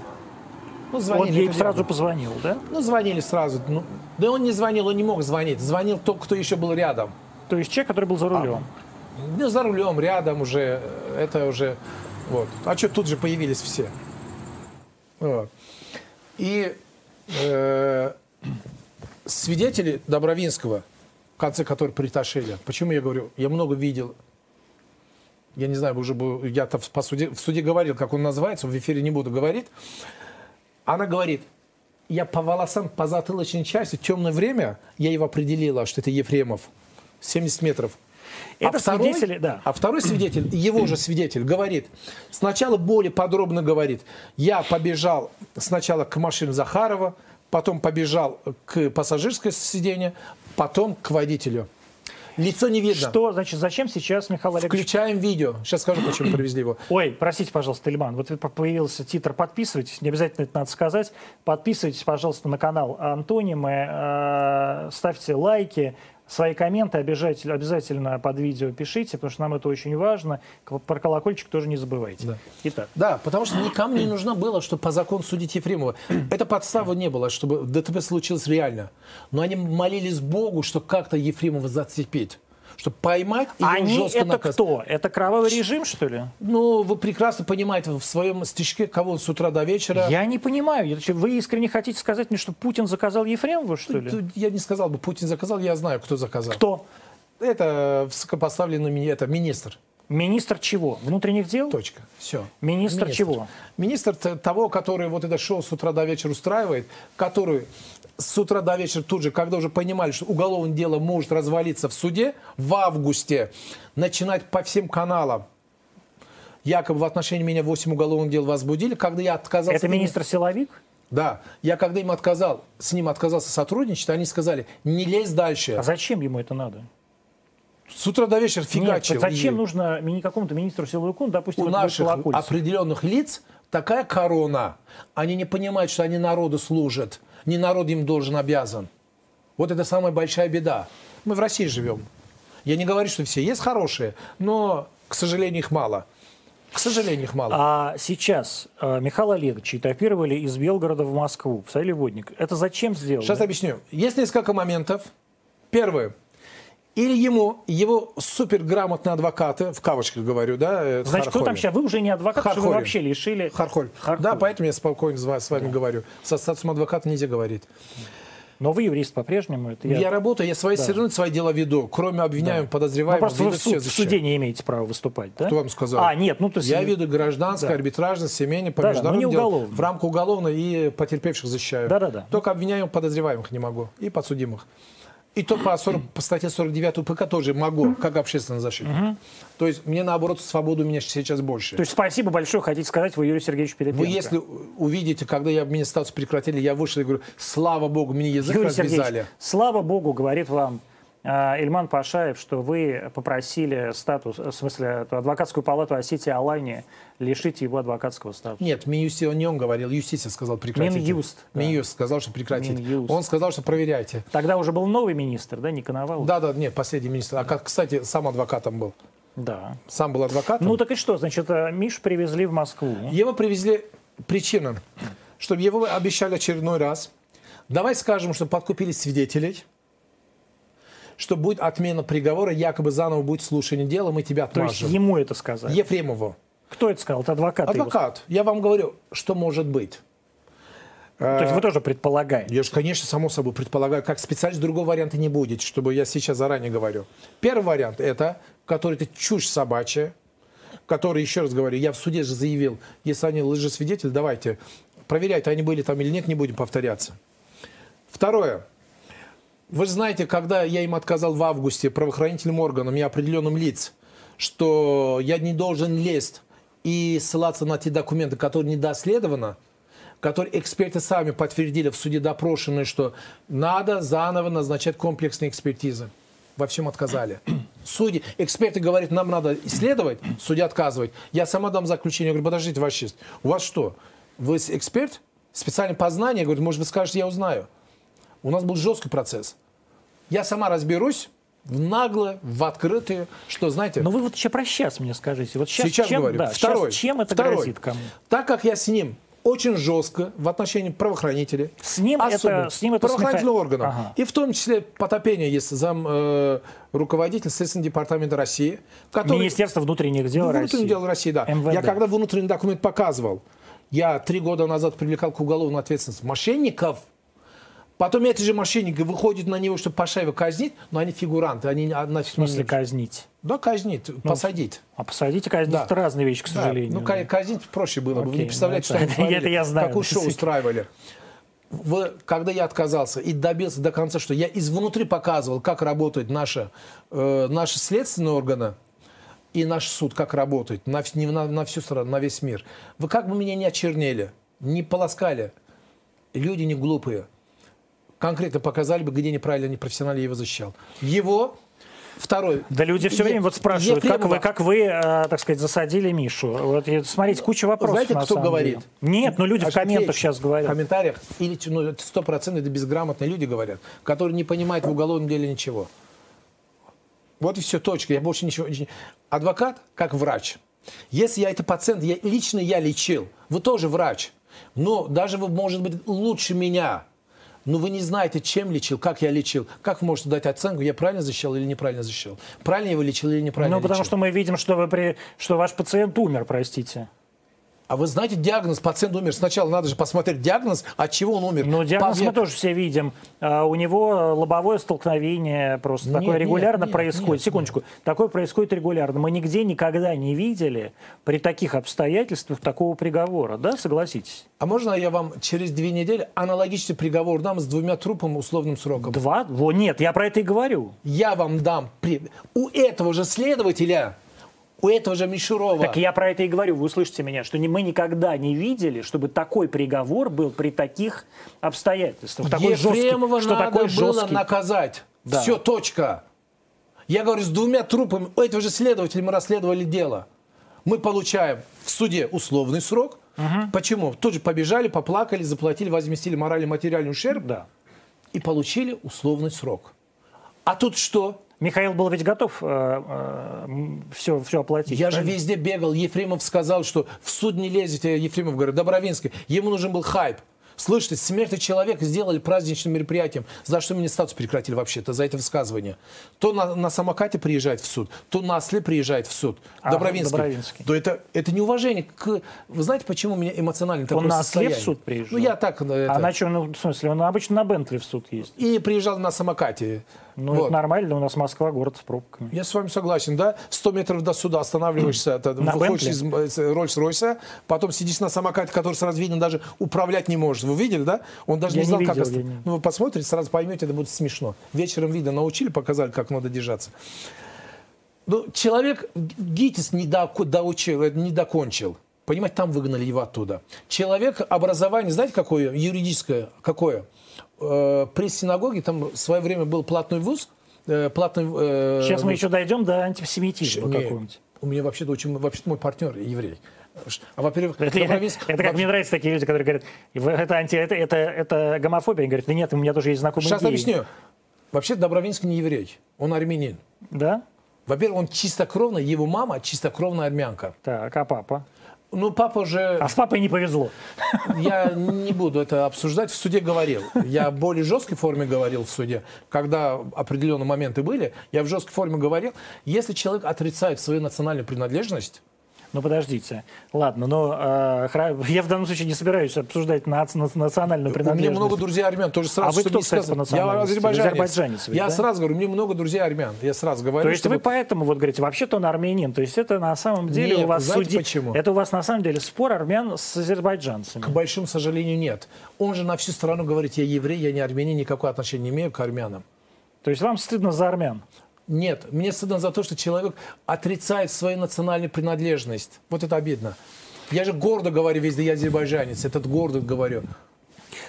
Ну, Он звонили. ей это сразу рядом. позвонил, да? Ну, звонили сразу. Ну, да он не звонил, он не мог звонить. Звонил тот, кто еще был рядом. То есть человек, который был за рулем. Ну, за рулем, рядом уже. Это уже... Вот. А что, тут же появились все. Вот. И э, свидетели Добровинского, в конце которых притащили. Почему я говорю? Я много видел. Я не знаю, уже бы я-то в, по суде, в суде говорил, как он называется, в эфире не буду говорить. Она говорит, я по волосам, по затылочной части, темное время, я его определила, что это Ефремов. 70 метров. Это свидетели, да. А второй свидетель, его же свидетель, говорит, сначала более подробно говорит, я побежал сначала к машине Захарова, потом побежал к пассажирской сиденье, потом к водителю. Лицо не видно. Что, значит, зачем сейчас Михаил Олегович... Включаем видео. Сейчас скажу, почему (clears throat) привезли его. Ой, простите, пожалуйста, Ильман, вот появился титр «Подписывайтесь», не обязательно это надо сказать. Подписывайтесь, пожалуйста, на канал Антонимы, э, ставьте лайки, свои комменты обязательно, обязательно под видео пишите, потому что нам это очень важно. Про колокольчик тоже не забывайте. Да. Итак, Да, потому что никому не нужно было, чтобы по закону судить Ефремова. Это подстава не было, чтобы ДТП случилось реально. Но они молились Богу, что как-то Ефремова зацепить. Чтобы поймать и они жестко это наказать. кто? Это кровавый режим, что ли? Ну, вы прекрасно понимаете в своем стишке, кого с утра до вечера. Я не понимаю. Вы искренне хотите сказать мне, что Путин заказал Ефремова, что ли? Я не сказал бы, Путин заказал, я знаю, кто заказал. Кто? Это высокопоставленный это министр. Министр чего? Внутренних дел? Точка. Все. Министр чего? Министр того, который вот это шоу с утра до вечера устраивает, который с утра до вечера тут же, когда уже понимали, что уголовное дело может развалиться в суде, в августе начинать по всем каналам якобы в отношении меня 8 уголовных дел возбудили, когда я отказался... Это министр-силовик? Да. Я когда им отказал, с ним отказался сотрудничать, они сказали, не лезь дальше. А зачем ему это надо? С утра до вечера фигачил. Нет, зачем и... нужно какому-то министру силовику, ну, допустим, у наших определенных лиц такая корона. Они не понимают, что они народу служат. Не народ им должен обязан. Вот это самая большая беда. Мы в России живем. Я не говорю, что все есть хорошие, но, к сожалению, их мало. К сожалению, их мало. А сейчас э, Михаила Олеговича этапировали из Белгорода в Москву, посадили водник. Это зачем сделано? Сейчас объясню. Есть несколько моментов. Первое. Или ему, его суперграмотные адвокаты, в кавычках говорю, да? Значит, кто там сейчас? Вы уже не адвокат, Хархоль. вы вообще лишили... Хархоль. Хархоль. Да, поэтому я спокойно с вами да. говорю. Со статусом адвоката нельзя говорить. Но вы юрист по-прежнему. Это я... я работаю, я свои, да. все равно свои дела веду. Кроме обвиняемых, да. подозреваемых. Ну, просто вы в, в суде не имеете права выступать, да? Кто вам сказал? А, нет, ну то есть... Я веду гражданское, да. арбитражное, семейное, по да, международным да, делам. В рамках уголовной и потерпевших защищаю. Да-да-да. Только обвиняемых, подозреваемых не могу. И подсудимых. И то по, 40, по статье 49 УПК тоже могу, как общественный защитник. Угу. То есть мне, наоборот, свободу у меня сейчас больше. То есть спасибо большое, хотите сказать, вы Юрий Сергеевич Перепенко. Вы если увидите, когда я мне статус прекратили, я вышел и говорю, слава богу, мне язык Юрий развязали. слава богу, говорит вам Ильман Пашаев, что вы попросили статус, в смысле, адвокатскую палату Осетии Алании лишить его адвокатского статуса. Нет, Минюстия, он не он говорил, Юстиция сказал прекратить. Минюст. Да. Минюст сказал, что прекратить. Минюст. Он сказал, что проверяйте. Тогда уже был новый министр, да, не? Да, да, нет, последний министр. А, кстати, сам адвокатом был. Да. Сам был адвокатом. Ну так и что, значит, э, Миш привезли в Москву? Его привезли, причина, чтобы его обещали очередной раз. Давай скажем, что подкупили свидетелей что будет отмена приговора, якобы заново будет слушание дела, мы тебя отмажем. То есть ему это сказали? Ефремову. Кто это сказал? Это адвокат? Адвокат. Его? Я вам говорю, что может быть. То есть вы тоже предполагаете? Я же, конечно, само собой предполагаю. Как специалист другого варианта не будет, чтобы я сейчас заранее говорю. Первый вариант – это, который это чушь собачья, который, еще раз говорю, я в суде же заявил, если они лжесвидетели, давайте, проверяйте, они были там или нет, не будем повторяться. Второе. Вы же знаете, когда я им отказал в августе правоохранительным органам и определенным лиц, что я не должен лезть и ссылаться на те документы, которые не доследованы, которые эксперты сами подтвердили в суде допрошенные, что надо заново назначать комплексные экспертизы. Во всем отказали. (clears throat) Судьи, эксперты говорят, нам надо исследовать, судья отказывает. Я сама дам заключение. Я говорю, подождите, ваш честь, у вас что, вы эксперт? Специальное познание? Я говорю, может, вы скажете, я узнаю. У нас был жесткий процесс. Я сама разберусь, в нагло, в открытые, что, знаете... Но вы вот еще про сейчас мне скажите. Вот сейчас, сейчас чем, говорю. Да, Второй. Сейчас чем это Второй. грозит кому? Так как я с ним очень жестко в отношении правоохранителей. С ним это, с ним это правоохранительных смеха... органов. Ага. И в том числе потопление есть зам э, руководитель Следственного департамента России. Который... Министерство внутренних дел Внутренних России. дел России, да. МВД. Я когда внутренний документ показывал, я три года назад привлекал к уголовной ответственности мошенников, Потом эти же мошенники выходят на него, чтобы Пашаева казнить, но они фигуранты. Они в смысле казнить? Да, казнить, ну, посадить. А посадить и казнить да. это разные вещи, к сожалению. Да. Ну, да. казнить проще было бы. Вы не представляете, ну, что (laughs) это, они это я знаю. какую шоу устраивали. В, когда я отказался и добился до конца, что я изнутри показывал, как работают наши, э, наши следственные органы и наш суд, как работает на, на, на всю страну, на весь мир. Вы как бы меня не очернели, не полоскали. Люди не глупые конкретно показали бы, где неправильно, непрофессионально его защищал. Его Второй. Да люди все время вот спрашивают, как вы, как вы, э, так сказать, засадили Мишу. Вот смотрите, куча вопросов. Знаете, кто говорит? Деле. Нет, ну люди а в комментах сейчас говорят. В комментариях или ну, сто процентов это безграмотные люди говорят, которые не понимают в уголовном деле ничего. Вот и все, точка. Я больше ничего. Адвокат как врач. Если я это пациент, я, лично я лечил, вы тоже врач. Но даже вы, может быть, лучше меня но вы не знаете, чем лечил, как я лечил. Как вы можете дать оценку, я правильно защищал или неправильно защищал? Правильно его лечил или неправильно Ну, потому лечил? что мы видим, что, вы при... что ваш пациент умер, простите. А вы знаете диагноз, пациент умер. Сначала надо же посмотреть диагноз, от чего он умер. Ну, диагноз По... мы тоже все видим. А, у него лобовое столкновение просто нет, такое регулярно нет, происходит. Нет, Секундочку. Нет. Такое происходит регулярно. Мы нигде никогда не видели при таких обстоятельствах такого приговора. Да, согласитесь? А можно я вам через две недели аналогичный приговор дам с двумя трупами условным сроком? Два? Во, нет, я про это и говорю. Я вам дам. При... У этого же следователя У этого же Мишурова. Так я про это и говорю, вы услышите меня, что мы никогда не видели, чтобы такой приговор был при таких обстоятельствах. Такой Ефремова жесткий, что надо такой было жесткий. наказать. Да. Все, точка. Я говорю, с двумя трупами, у этого же следователя мы расследовали дело. Мы получаем в суде условный срок. Почему? Тут же побежали, поплакали, заплатили, возместили моральный и материальный ущерб Да. и получили условный срок. А тут что? Михаил был ведь готов все, все оплатить. Я же правильно? везде бегал. Ефремов сказал, что в суд не лезете. Ефремов говорит, Добровинский. Ему нужен был хайп. Слышите, смерть человека сделали праздничным мероприятием. За что мне статус прекратили вообще-то? За это высказывание. То на, на самокате приезжает в суд, то на осле приезжает в суд. А, Добровинский. Добровинский. То это, это неуважение к... Вы знаете, почему у меня эмоционально такое Он на осле в суд приезжал? Ну, я так... э, Это... А на чем, ну, в смысле, он обычно на Бентли в суд ездит. И приезжал на самокате. Ну, Вот. это нормально, у нас Москва, город с пробками. Я с вами согласен, да? 100 метров до суда останавливаешься, это, На выходишь Бентли? из э, Рольс-Ройса, потом сидишь на самокате, который сразу видно, даже управлять не можешь. Вы видели, да? Он даже Я не знал, не как... видел, я не- Ну, вы посмотрите, сразу поймете, это будет смешно. Вечером видно, научили, показали, как надо держаться. Ну, человек ГИТИС не, доку- доучил, э, не докончил. Понимаете, там выгнали его оттуда. Человек, образование, знаете, какое? Юридическое, какое? Э, при синагоге, там в свое время был платный вуз, э, платный... э, Сейчас мы вуз. еще дойдем до антисемитизма какого-нибудь. У меня вообще-то очень, вообще мой партнер еврей. А во-первых, Это, я- Добровинск- это как мне нравятся такие люди, которые говорят, «Вы- это, анти, это, это, это гомофобия. Они говорят, да нет, у меня тоже есть знакомые Сейчас геи». объясню. Вообще Добровинск не еврей, он армянин. Да? Во-первых, он чистокровный, его мама чистокровная армянка. Так, а папа? Ну, папа же, А с папой не повезло. я не буду это обсуждать, в суде говорил. Я в более жесткой форме говорил в суде, когда определенные моменты были, я в жесткой форме говорил, если человек отрицает свою национальную принадлежность, Ну, подождите. Ладно, но э, я в данном случае не собираюсь обсуждать нац- нац- национальную У принадлежность. меня много друзей армян, тоже сразу, А вы кто, кстати, по сказать. Я национальности? азербайджанец. Азербайджанец ведь, я да? сразу говорю, у меня много друзей армян. Я сразу говорю, То есть чтобы- вы поэтому вот говорите, вообще-то он армянин. То есть это на самом деле Нет, у вас знаете суди- почему? Это у вас на самом деле спор армян с азербайджанцами. К большому сожалению, нет. Он же на всю страну говорит, я еврей, я не армянин, никакого отношения не имею к армянам. То есть вам стыдно за армян. Нет, мне стыдно за то, что человек отрицает свою национальную принадлежность. Вот это обидно. Я же гордо говорю везде, я азербайджанец. Этот гордо говорю.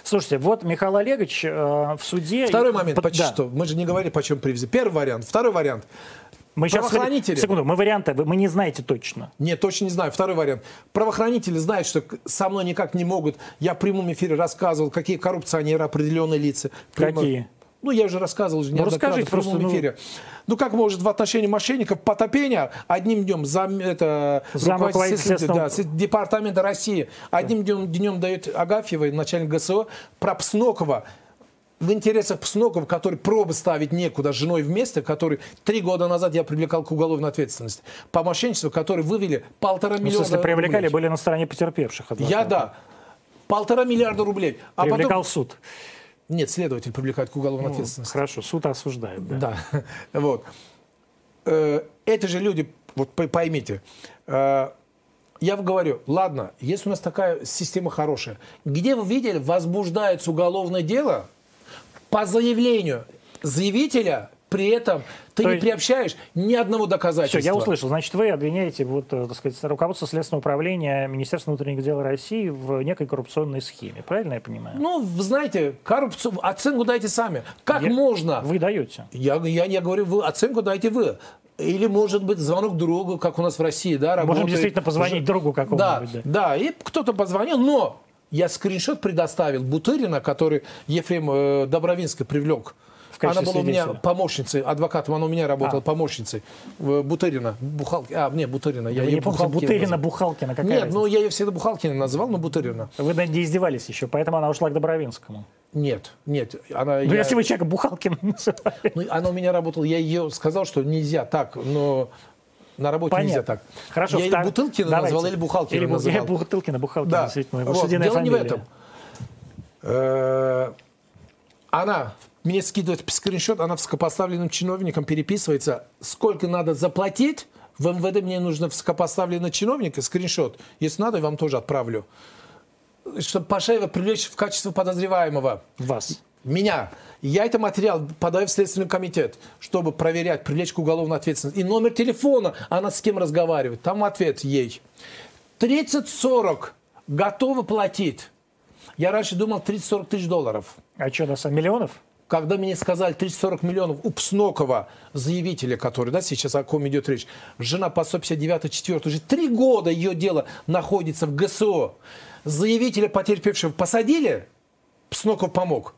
Слушайте, вот Михаил Олегович э, в суде... Второй момент, П- почти да. что. Мы же не говорили, почем привезли. Первый вариант. Второй вариант. Мы сейчас... Секунду, мы варианты, вы, мы не знаете точно. Нет, точно не знаю. Второй вариант. Правоохранители знают, что со мной никак не могут. Я в прямом эфире рассказывал, какие коррупционеры, определенные лица. Прямо- Какие? Ну, я уже рассказывал уже Ну, неоднократно расскажите в прямом просто, ну. эфире. Ну, как может в отношении мошенников потопения одним днем зам, это, руководитель да, департамента России одним днем, днем дает Агафьева, начальник ГСО, про Пснокова, в интересах Пснокова, который пробы ставить некуда с женой вместе, который три года назад я привлекал к уголовной ответственности, по мошенничеству, которые вывели полтора Ну, миллиона смысле, привлекали, рублей. были на стороне потерпевших. Я адвокатов. да. Полтора миллиарда рублей. А Привлекал потом... суд. Нет, следователь привлекает к уголовной Ну, ответственности. хорошо, суд осуждает. Да. Да, (laughs) вот. Э, Эти же люди, вот пой- поймите, э, я вам говорю, ладно, если у нас такая система хорошая, где вы видели, возбуждается уголовное дело по заявлению заявителя, при этом ты То не есть- приобщаешь ни одного Все, доказательства. я услышал. Значит, вы обвиняете вот, э, так сказать, руководство Следственного управления Министерства внутренних дел России в некой коррупционной схеме. Правильно я понимаю? Ну, вы знаете, коррупцию, оценку дайте сами. Как Я- можно? Вы даете. Я, я, я говорю, вы оценку дайте вы. Или, может быть, звонок другу, как у нас в России, да, Можем работает. действительно позвонить другу Да, какому-нибудь. да. да, и кто-то позвонил, но я скриншот предоставил Бутырина, который Ефрем э, Добровинский привлек. Она была у меня помощницей, адвокатом, она у меня работала А. помощницей. Бутырина, Бухалки, а, не, Бутырина. Я не Бухалкина Бутырина, называл. Бухалкина, какая Нет, разница? ну я ее всегда Бухалкина называл, но Бутырина. Вы над ней издевались еще, поэтому она ушла к Добровинскому. Нет, нет. Она, Ну, я- если вы человека Бухалкин (laughs) называли. ну, она у меня работала, я ее сказал, что нельзя так, но на работе Понятно. нельзя так. Хорошо. я втор- Бутылкина Давайте. назвал или Бухалкина Или называл. Я Бутылкина, Бухалкина, Да. действительно. Вот, Дело не в фамилия. этом. Э, Она мне скидывает скриншот, она высокопоставленным чиновникам переписывается, сколько надо заплатить. В МВД мне нужно высокопоставленный чиновник, и скриншот. Если надо, я вам тоже отправлю. Чтобы Пашаева привлечь в качестве подозреваемого. Вас. меня. Я этот материал подаю в Следственный комитет, чтобы проверять, привлечь к уголовной ответственности. И номер телефона, она с кем разговаривает. Там ответ ей. 30-40 готовы платить. Я раньше думал 30-40 тысяч долларов. А что, нас миллионов? Когда мне сказали 30-40 миллионов у Пснокова, заявителя, который, да, сейчас о ком идет речь, жена по 159 4 уже три года ее дело находится в ГСО. Заявителя потерпевшего посадили, Псноков помог.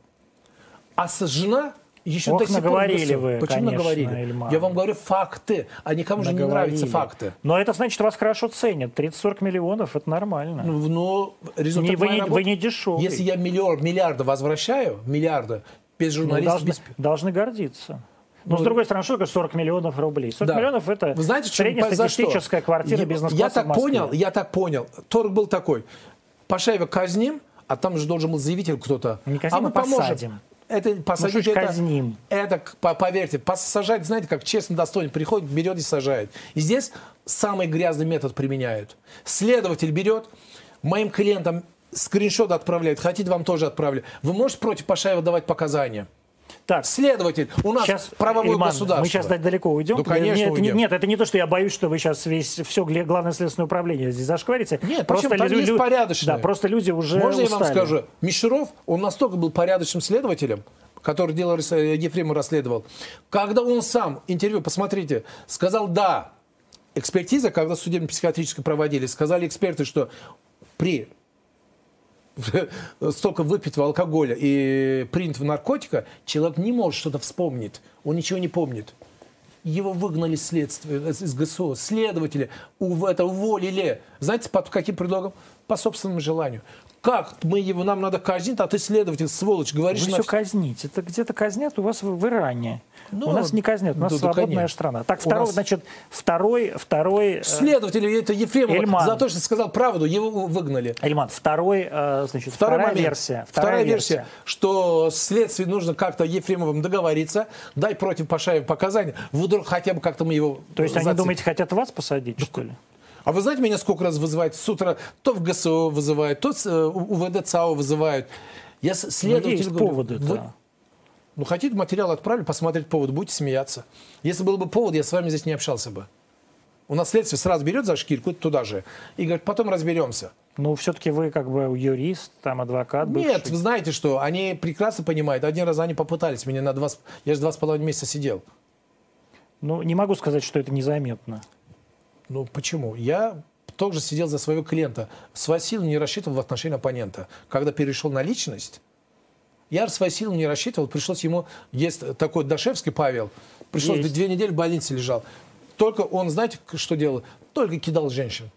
А жена еще Ох, до сих наговорили вы, Почему конечно, наговорили? Я вам говорю факты, а никому же не нравятся факты. Но это значит, вас хорошо ценят. 30-40 миллионов – это нормально. Ну, Но результат Не- вы не- работы- вы не дешевый. Если я миллиард, миллиарда возвращаю, миллиарда, без Ну, журналистов, должны, без... должны гордиться. Но, с другой стороны, что такое 40 миллионов рублей? 40 Да. миллионов – это Вы знаете, среднестатистическая что? квартира бизнес-класса Я так понял, я так понял. Торг был такой. Пашаева казним, а там же должен был заявитель кто-то. Не казним, а мы а поможем. посадим. Это посадить, что ж это, казним? это, по- поверьте, посажать, знаете, как честно, достойно, приходит, берет и сажает. И здесь самый грязный метод применяют. Следователь берет, моим клиентам скриншот отправляет, хотите, вам тоже отправлю. Вы можете против Пашаева давать показания? Так, Следователь, у нас сейчас, правовое Ильман, государство. Мы сейчас далеко уйдем. Ну, конечно, нет, это не- уйдем. нет, это не то, что я боюсь, что вы сейчас весь все главное следственное управление здесь зашкварите. Нет, просто почему? Там есть порядочные. Да, просто люди уже Можно я устали. вам скажу? Мишеров, он настолько был порядочным следователем, который дело э, Ефремова расследовал. Когда он сам, интервью, посмотрите, сказал «да». Экспертиза, когда судебно-психиатрическую проводили, сказали эксперты, что при (laughs) столько выпитого алкоголя и принятого наркотика, человек не может что-то вспомнить. Он ничего не помнит. Его выгнали следствие, из ГСО, следователи это уволили. Знаете, под каким предлогом? По собственному желанию. Как мы его, нам надо казнить, а ты следователь, сволочь, говоришь... Вы на все вс- казните. Это где-то казнят у вас в, в Иране. Ну, у нас не казнят, у нас да, да, свободная конечно. страна. Так, второй, нас- значит, второй, второй, э, Следователь, это Ефремов, Эльман. за то, что сказал правду, его выгнали. Эльман, второй, э, значит, Второй вторая момент. версия. Вторая, версия, что следствие нужно как-то Ефремовым договориться, дай против Пашаева показания, вдруг хотя бы как-то мы его То есть они, зацепим. думаете, хотят вас посадить, что ли? А вы знаете, меня сколько раз вызывают с утра? То в ГСО вызывают, то э, УВД ЦАО вызывают. Я с- Ну, есть говорю, поводы-то. вы- ну, хотите, материал отправлю, посмотреть повод, будете смеяться. Если был бы повод, я с вами здесь не общался бы. У нас следствие сразу берет за шкирку туда же и говорит, потом разберемся. Ну, все-таки вы как бы юрист, там адвокат. Нет, бывший. вы знаете что, они прекрасно понимают. Один раз они попытались меня на два... Я же два с половиной месяца сидел. Ну, не могу сказать, что это незаметно. Ну, почему? Я тоже сидел за своего клиента. Свои силы не рассчитывал в отношении оппонента. Когда перешел на личность, я свои силы не рассчитывал. Пришлось ему... Есть такой Дашевский Павел. Пришлось Есть. две недели в больнице лежал. Только он, знаете, что делал? Только кидал женщин.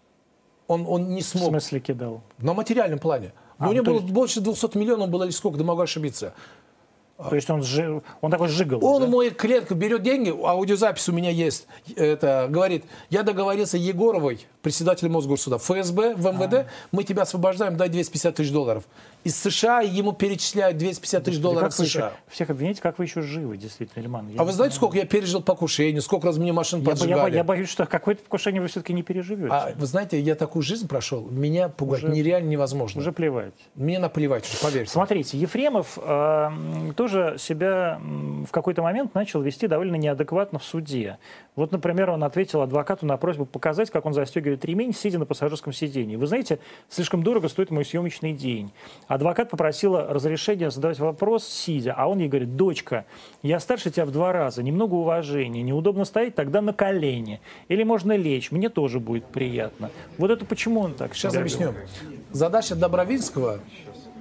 Он, он не В смог. смысле кидал? На материальном плане. А, у него то было есть- больше 200 миллионов было или сколько, да могу ошибиться. То есть он, жи- он такой жигал. Он, да? мой клиент, берет деньги, аудиозапись у меня есть, это, говорит, я договорился Егоровой, председателем Мосгорсуда, ФСБ, в МВД, мы тебя освобождаем, дай 250 тысяч долларов. Из США ему перечисляют 250 тысяч долларов Как вы США. еще- всех обвиняете, как вы еще живы, действительно, Ильман. Я А вы знаете, знаю. сколько я пережил покушений, сколько раз мне машин Я, бо- я, поджигали? я боюсь, что какое-то покушение вы все-таки не переживете. А вы знаете, я такую жизнь прошел, меня пугать Уже- нереально невозможно. Уже плевать. Мне наплевать, поверьте. Смотрите, Ефремов э, м, тоже себя в какой-то момент начал вести довольно неадекватно в суде. Вот, например, он ответил адвокату на просьбу показать, как он застегивает ремень, сидя на пассажирском сидении. Вы знаете, слишком дорого стоит мой съемочный день. Адвокат попросила разрешения задавать вопрос, сидя, а он ей говорит, дочка, я старше тебя в два раза, немного уважения, неудобно стоять, тогда на колени. Или можно лечь, мне тоже будет приятно. Вот это почему он так Сейчас объясню. Задача Добровинского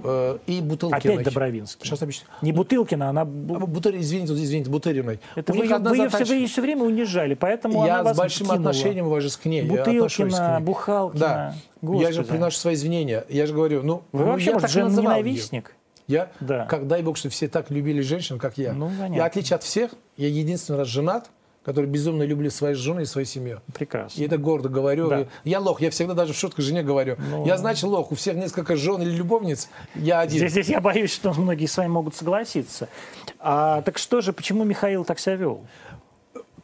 э, и Бутылкиной. Опять Добровинский. Сейчас объясню. Не Бутылкина, она... А, Бутыри- извините, извините, Бутыриной. Это У вы, одна вы ее все, вы ее все время унижали, поэтому Я она вас с большим кинула. отношением уважусь к ней. я отношусь к Бутылкина, ней. Бухалкина. Да. Я Господи. же приношу свои извинения. Я же говорю, ну, Вы ну, вообще, я может, так называл ее. Я, Да. как дай бог, что все так любили женщин, как я. Ну, понятно. я, в отличие от всех, я единственный раз женат, который безумно люблю свою жену и свою семью. Прекрасно. И это гордо говорю. Да. Я лох, я всегда даже в шутку жене говорю. Я, значит, лох, у всех несколько жен или любовниц, я один. Здесь, здесь я боюсь, что многие с вами могут согласиться. А, так что же, почему Михаил так себя вел?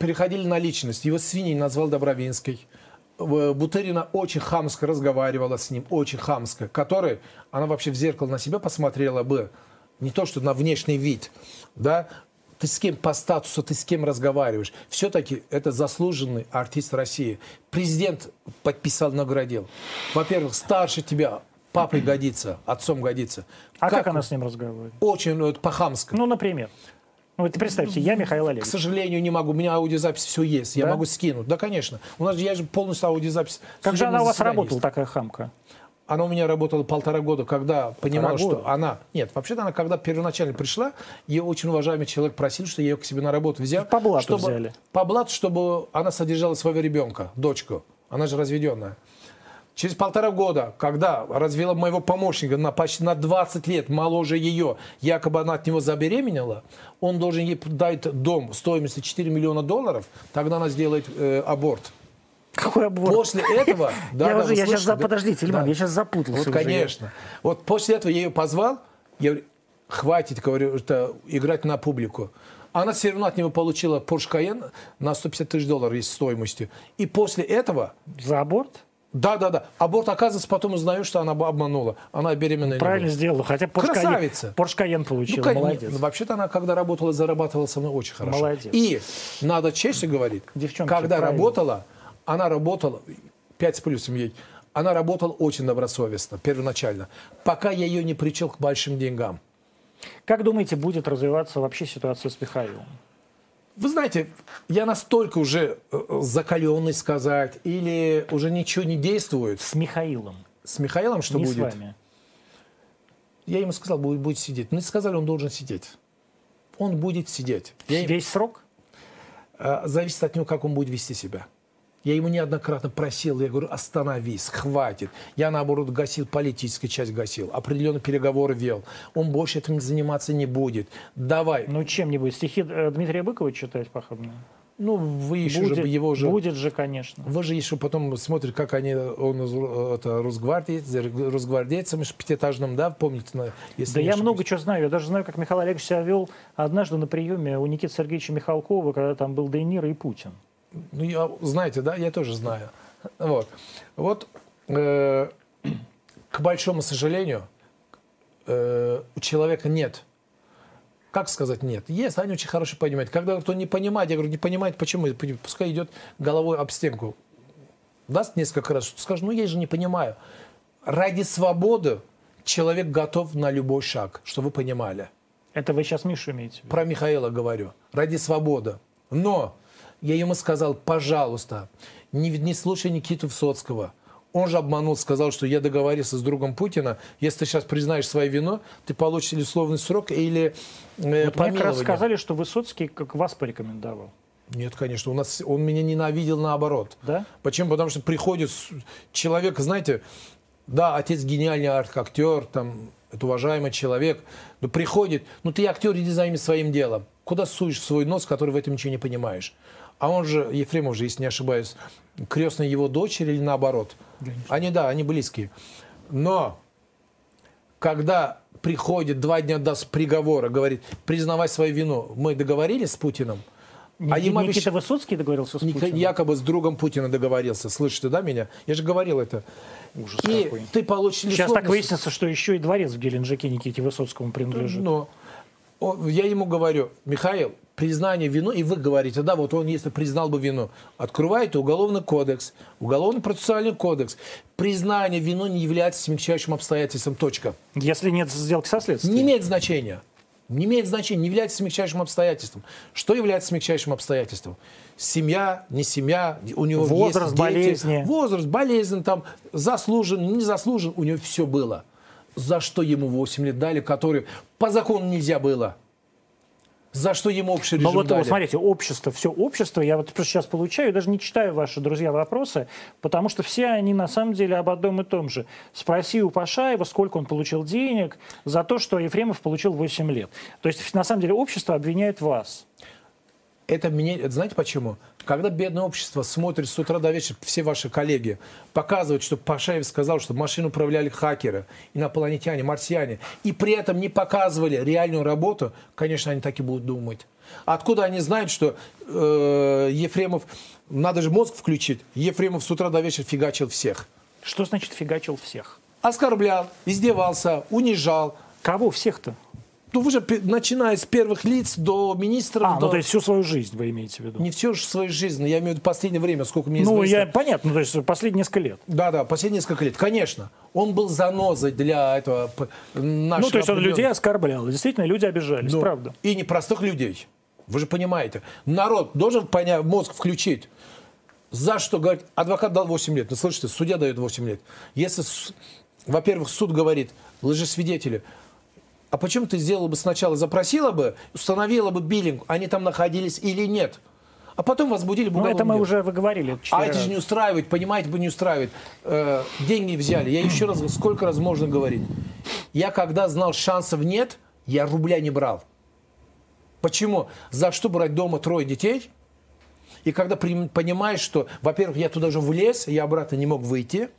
переходили на личность. Его свиней назвал Добровинской. Э, Бутырина очень хамско разговаривала с ним, очень хамско, который, она вообще в зеркало на себя посмотрела бы, не то, что на внешний вид, да, ты с кем по статусу, ты с кем разговариваешь. Все-таки это заслуженный артист России. Президент подписал, наградил. Во-первых, старше тебя, папой годится, отцом годится. А как, как она с ним разговаривает? Очень ну, по-хамски. Ну, например. Ну, вот представьте, я Михаил К Олегович. сожалению, не могу. У меня аудиозапись все есть. Я Да? могу скинуть. Да, конечно. У нас же я же полностью аудиозапись. Как же она у вас работала, такая хамка? Она у меня работала полтора года, когда понимала, что она... Нет, вообще-то она, когда первоначально пришла, ее очень уважаемый человек просил, что я ее к себе на работу взял. По блату чтобы, взяли. По блату, чтобы она содержала своего ребенка, дочку. Она же разведенная. Через полтора года, когда развела моего помощника на почти на 20 лет моложе ее, якобы она от него забеременела, он должен ей дать дом стоимостью 4 миллиона долларов, тогда она сделает э, аборт. Какой обор? После этого... (laughs) да, я да, уже, я сейчас, слышите, за... да? подождите, Ильман, Да. я сейчас запутался Вот, уже. конечно. Вот после этого я ее позвал, я говорю, хватит, говорю, это играть на публику. Она все равно от него получила Porsche Cayenne на 150 тысяч долларов есть стоимостью. И после этого, За аборт? да, да, да, аборт, оказывается, потом узнаю, что она обманула. Она беременная Правильно сделала. Хотя Porsche Красавица. Porsche Cayenne Ну, получила. конечно, Молодец. ну, Вообще-то она, когда работала, зарабатывала со мной очень хорошо. Молодец. И надо честно говорить, Девчонки, когда правильно. работала, она работала, 5 с плюсом ей, она работала очень добросовестно, первоначально, пока я ее не причел к большим деньгам. Как думаете, будет развиваться вообще ситуация с Михаилом? Вы знаете, я настолько уже э, закаленный сказать, или уже ничего не действует. С Михаилом, С Михаилом что не будет? с вами. Я ему сказал, будет, будет сидеть. Мне сказали, он должен сидеть. Он будет сидеть. Я им- Весь срок? Э, зависит от него, как он будет вести себя. Я ему неоднократно просил, я говорю, остановись, хватит. Я, наоборот, гасил, политическую часть гасил, определенные переговоры вел. Он больше этим заниматься не будет. Давай. Ну, чем-нибудь. Стихи э, Дмитрия Быкова читать похабные? Ну, вы еще Будет, же его же... будет же, конечно. Вы же еще потом смотрите, как они, он это, росгвардейц, росгвардейцами в пятиэтажном, да, помните? если Да я ошибаюсь? много чего знаю. Я даже знаю, как Михаил Олегович себя вел однажды на приеме у Никиты Сергеевича Михалкова, когда там был Дейнир и Путин. Ну, я, знаете, да, я тоже знаю. Вот. Вот, э, (clears throat) к большому сожалению, э, у человека нет. Как сказать нет? Есть, они очень хорошо понимают. Когда кто не понимает, я говорю, не понимает, почему? Пускай идет головой об стенку. Даст несколько раз, скажет, ну я же не понимаю. Ради свободы человек готов на любой шаг, чтобы вы понимали. Это вы сейчас Мишу имеете? Про Михаила говорю. Ради свободы. Но я ему сказал, пожалуйста, не, не слушай Никиту Высоцкого. Он же обманул, сказал, что я договорился с другом Путина. Если ты сейчас признаешь свою вину, ты получишь или условный срок, или э, Вот мне как раз помилование. сказали, что Высоцкий как вас порекомендовал. Нет, конечно, у нас, он меня ненавидел наоборот. Да? Почему? Потому что приходит человек, знаете, да, отец гениальный арт-актер, там, это уважаемый человек, но приходит, ну ты актер, иди займись своим делом. Куда суешь свой нос, который в этом ничего не понимаешь? А он же, Ефремов же, если не ошибаюсь, крестная его дочери или наоборот. Они, да, они близкие. Но когда приходит два дня до приговора, говорит, признавай свою вину, мы договорились с Путиным, а Никита, им обещ- Никита Высоцкий договорился с Ник- Путиным? якобы с другом Путина договорился. Слышите, да, меня? Я же говорил это. Ужас И какой. ты получишь Сейчас так выяснится, что еще и дворец в Геленджике Никите Высоцкому принадлежит. Но я ему говорю, Михаил, признание вину, и вы говорите, да, вот он, если признал бы вину, открываете уголовный кодекс, уголовный процессуальный кодекс. Признание вину не является смягчающим обстоятельством, точка. Если нет сделки со следствием. Не имеет значения. Не имеет значения, не является смягчающим обстоятельством. Что является смягчающим обстоятельством? Семья, не семья, у него Возраст, есть дети, болезни. Возраст, болезнь, там, заслужен, не заслужен, у него все было. За что ему 8 лет дали, которые по закону нельзя было? За что ему общий Но режим вот, дали? смотрите, общество, все общество, я вот просто сейчас получаю, даже не читаю ваши, друзья, вопросы, потому что все они на самом деле об одном и том же. Спроси у Пашаева, сколько он получил денег за то, что Ефремов получил 8 лет. То есть, на самом деле, общество обвиняет вас. Это меня, это знаете почему? Когда бедное общество смотрит с утра до вечера, все ваши коллеги показывают, что Пашаев сказал, что машину управляли хакеры, инопланетяне, марсиане, и при этом не показывали реальную работу, конечно, они так и будут думать. Откуда они знают, что э, Ефремов, надо же мозг включить, Ефремов с утра до вечера фигачил всех. Что значит фигачил всех? Оскорблял, издевался, унижал. Кого всех-то? Ну, вы же, начиная с первых лиц до министров, А, до... ну то есть всю свою жизнь вы имеете в виду? Не же свою жизнь, я имею в виду последнее время, сколько мне Ну, известно. я, понятно, ну, то есть последние несколько лет. Да, да, последние несколько лет. Конечно, он был занозой для этого нашего Ну, то есть он людей оскорблял. Действительно, люди обижались, Ну, правда. И не простых людей. Вы же понимаете. Народ должен понять, мозг включить. За что говорить? Адвокат дал 8 лет. Вы слышите, судья дает 8 лет. Если, во-первых, суд говорит, лжесвидетели, а почему ты сделала бы сначала, запросила бы, установила бы биллинг, они там находились или нет? А потом возбудили бы Ну, это мы уже вы говорили. А это же не устраивает, понимаете, бы не устраивает. Э, деньги взяли. Я еще раз, сколько раз можно говорить. Я когда знал шансов нет, я рубля не брал. Почему? За что брать дома трое детей? И когда понимаешь, что, во-первых, я туда же влез, я обратно не мог выйти.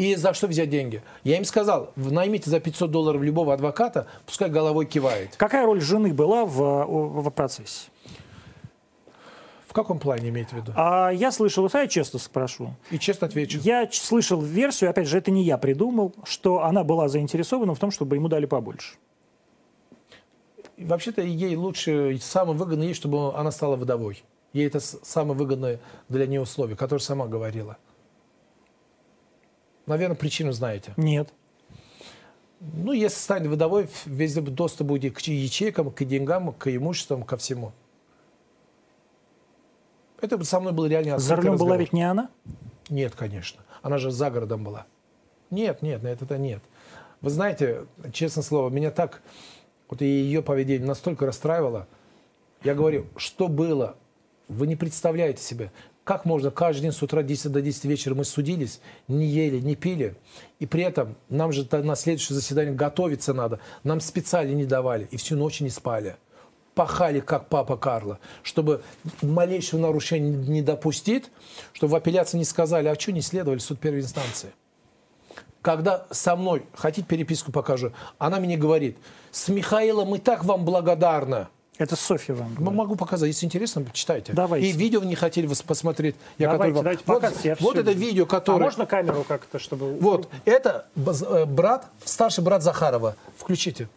И за что взять деньги? Я им сказал, «Вы наймите за 500 долларов любого адвоката, пускай головой кивает. Какая роль жены была в, о- в процессе? В каком плане имеете в виду? А я слышал, я честно спрошу, И честно отвечу. я слышал версию, опять же, это не я придумал, что она была заинтересована в том, чтобы ему дали побольше. Вообще-то ей лучше, самое выгодное ей, чтобы она стала вдовой. Ей это самое выгодное для нее условие, которое сама говорила. Наверное, причину знаете. Нет. Ну, если станет вдовой, весь доступ будет к ячейкам, к деньгам, к имуществам, ко всему. Это со мной был реально За рулем была ведь не она? Нет, конечно. Она же за городом была. Нет, нет, нет, это нет. Вы знаете, честное слово, меня так, вот и ее поведение настолько расстраивало. Я говорю, что было? Вы не представляете себе, как можно каждый день с утра 10 до 10 вечера мы судились, не ели, не пили, и при этом нам же на следующее заседание готовиться надо, нам специально не давали, и всю ночь не спали. Пахали, как папа Карло, чтобы малейшего нарушения не допустить, чтобы в апелляции не сказали, а что не следовали суд первой инстанции. Когда со мной, хотите переписку покажу, она мне говорит, с Михаилом мы так вам благодарны. Это Софья вам говорит. Могу показать, если интересно, почитайте. Давайте. И видео не хотели вас посмотреть. Я Давайте, который вам- давайте, вот, показывайте, я вот это видео, А которое... можно камеру как-то, чтобы... Вот, это э, брат, старший брат Захарова. Включите.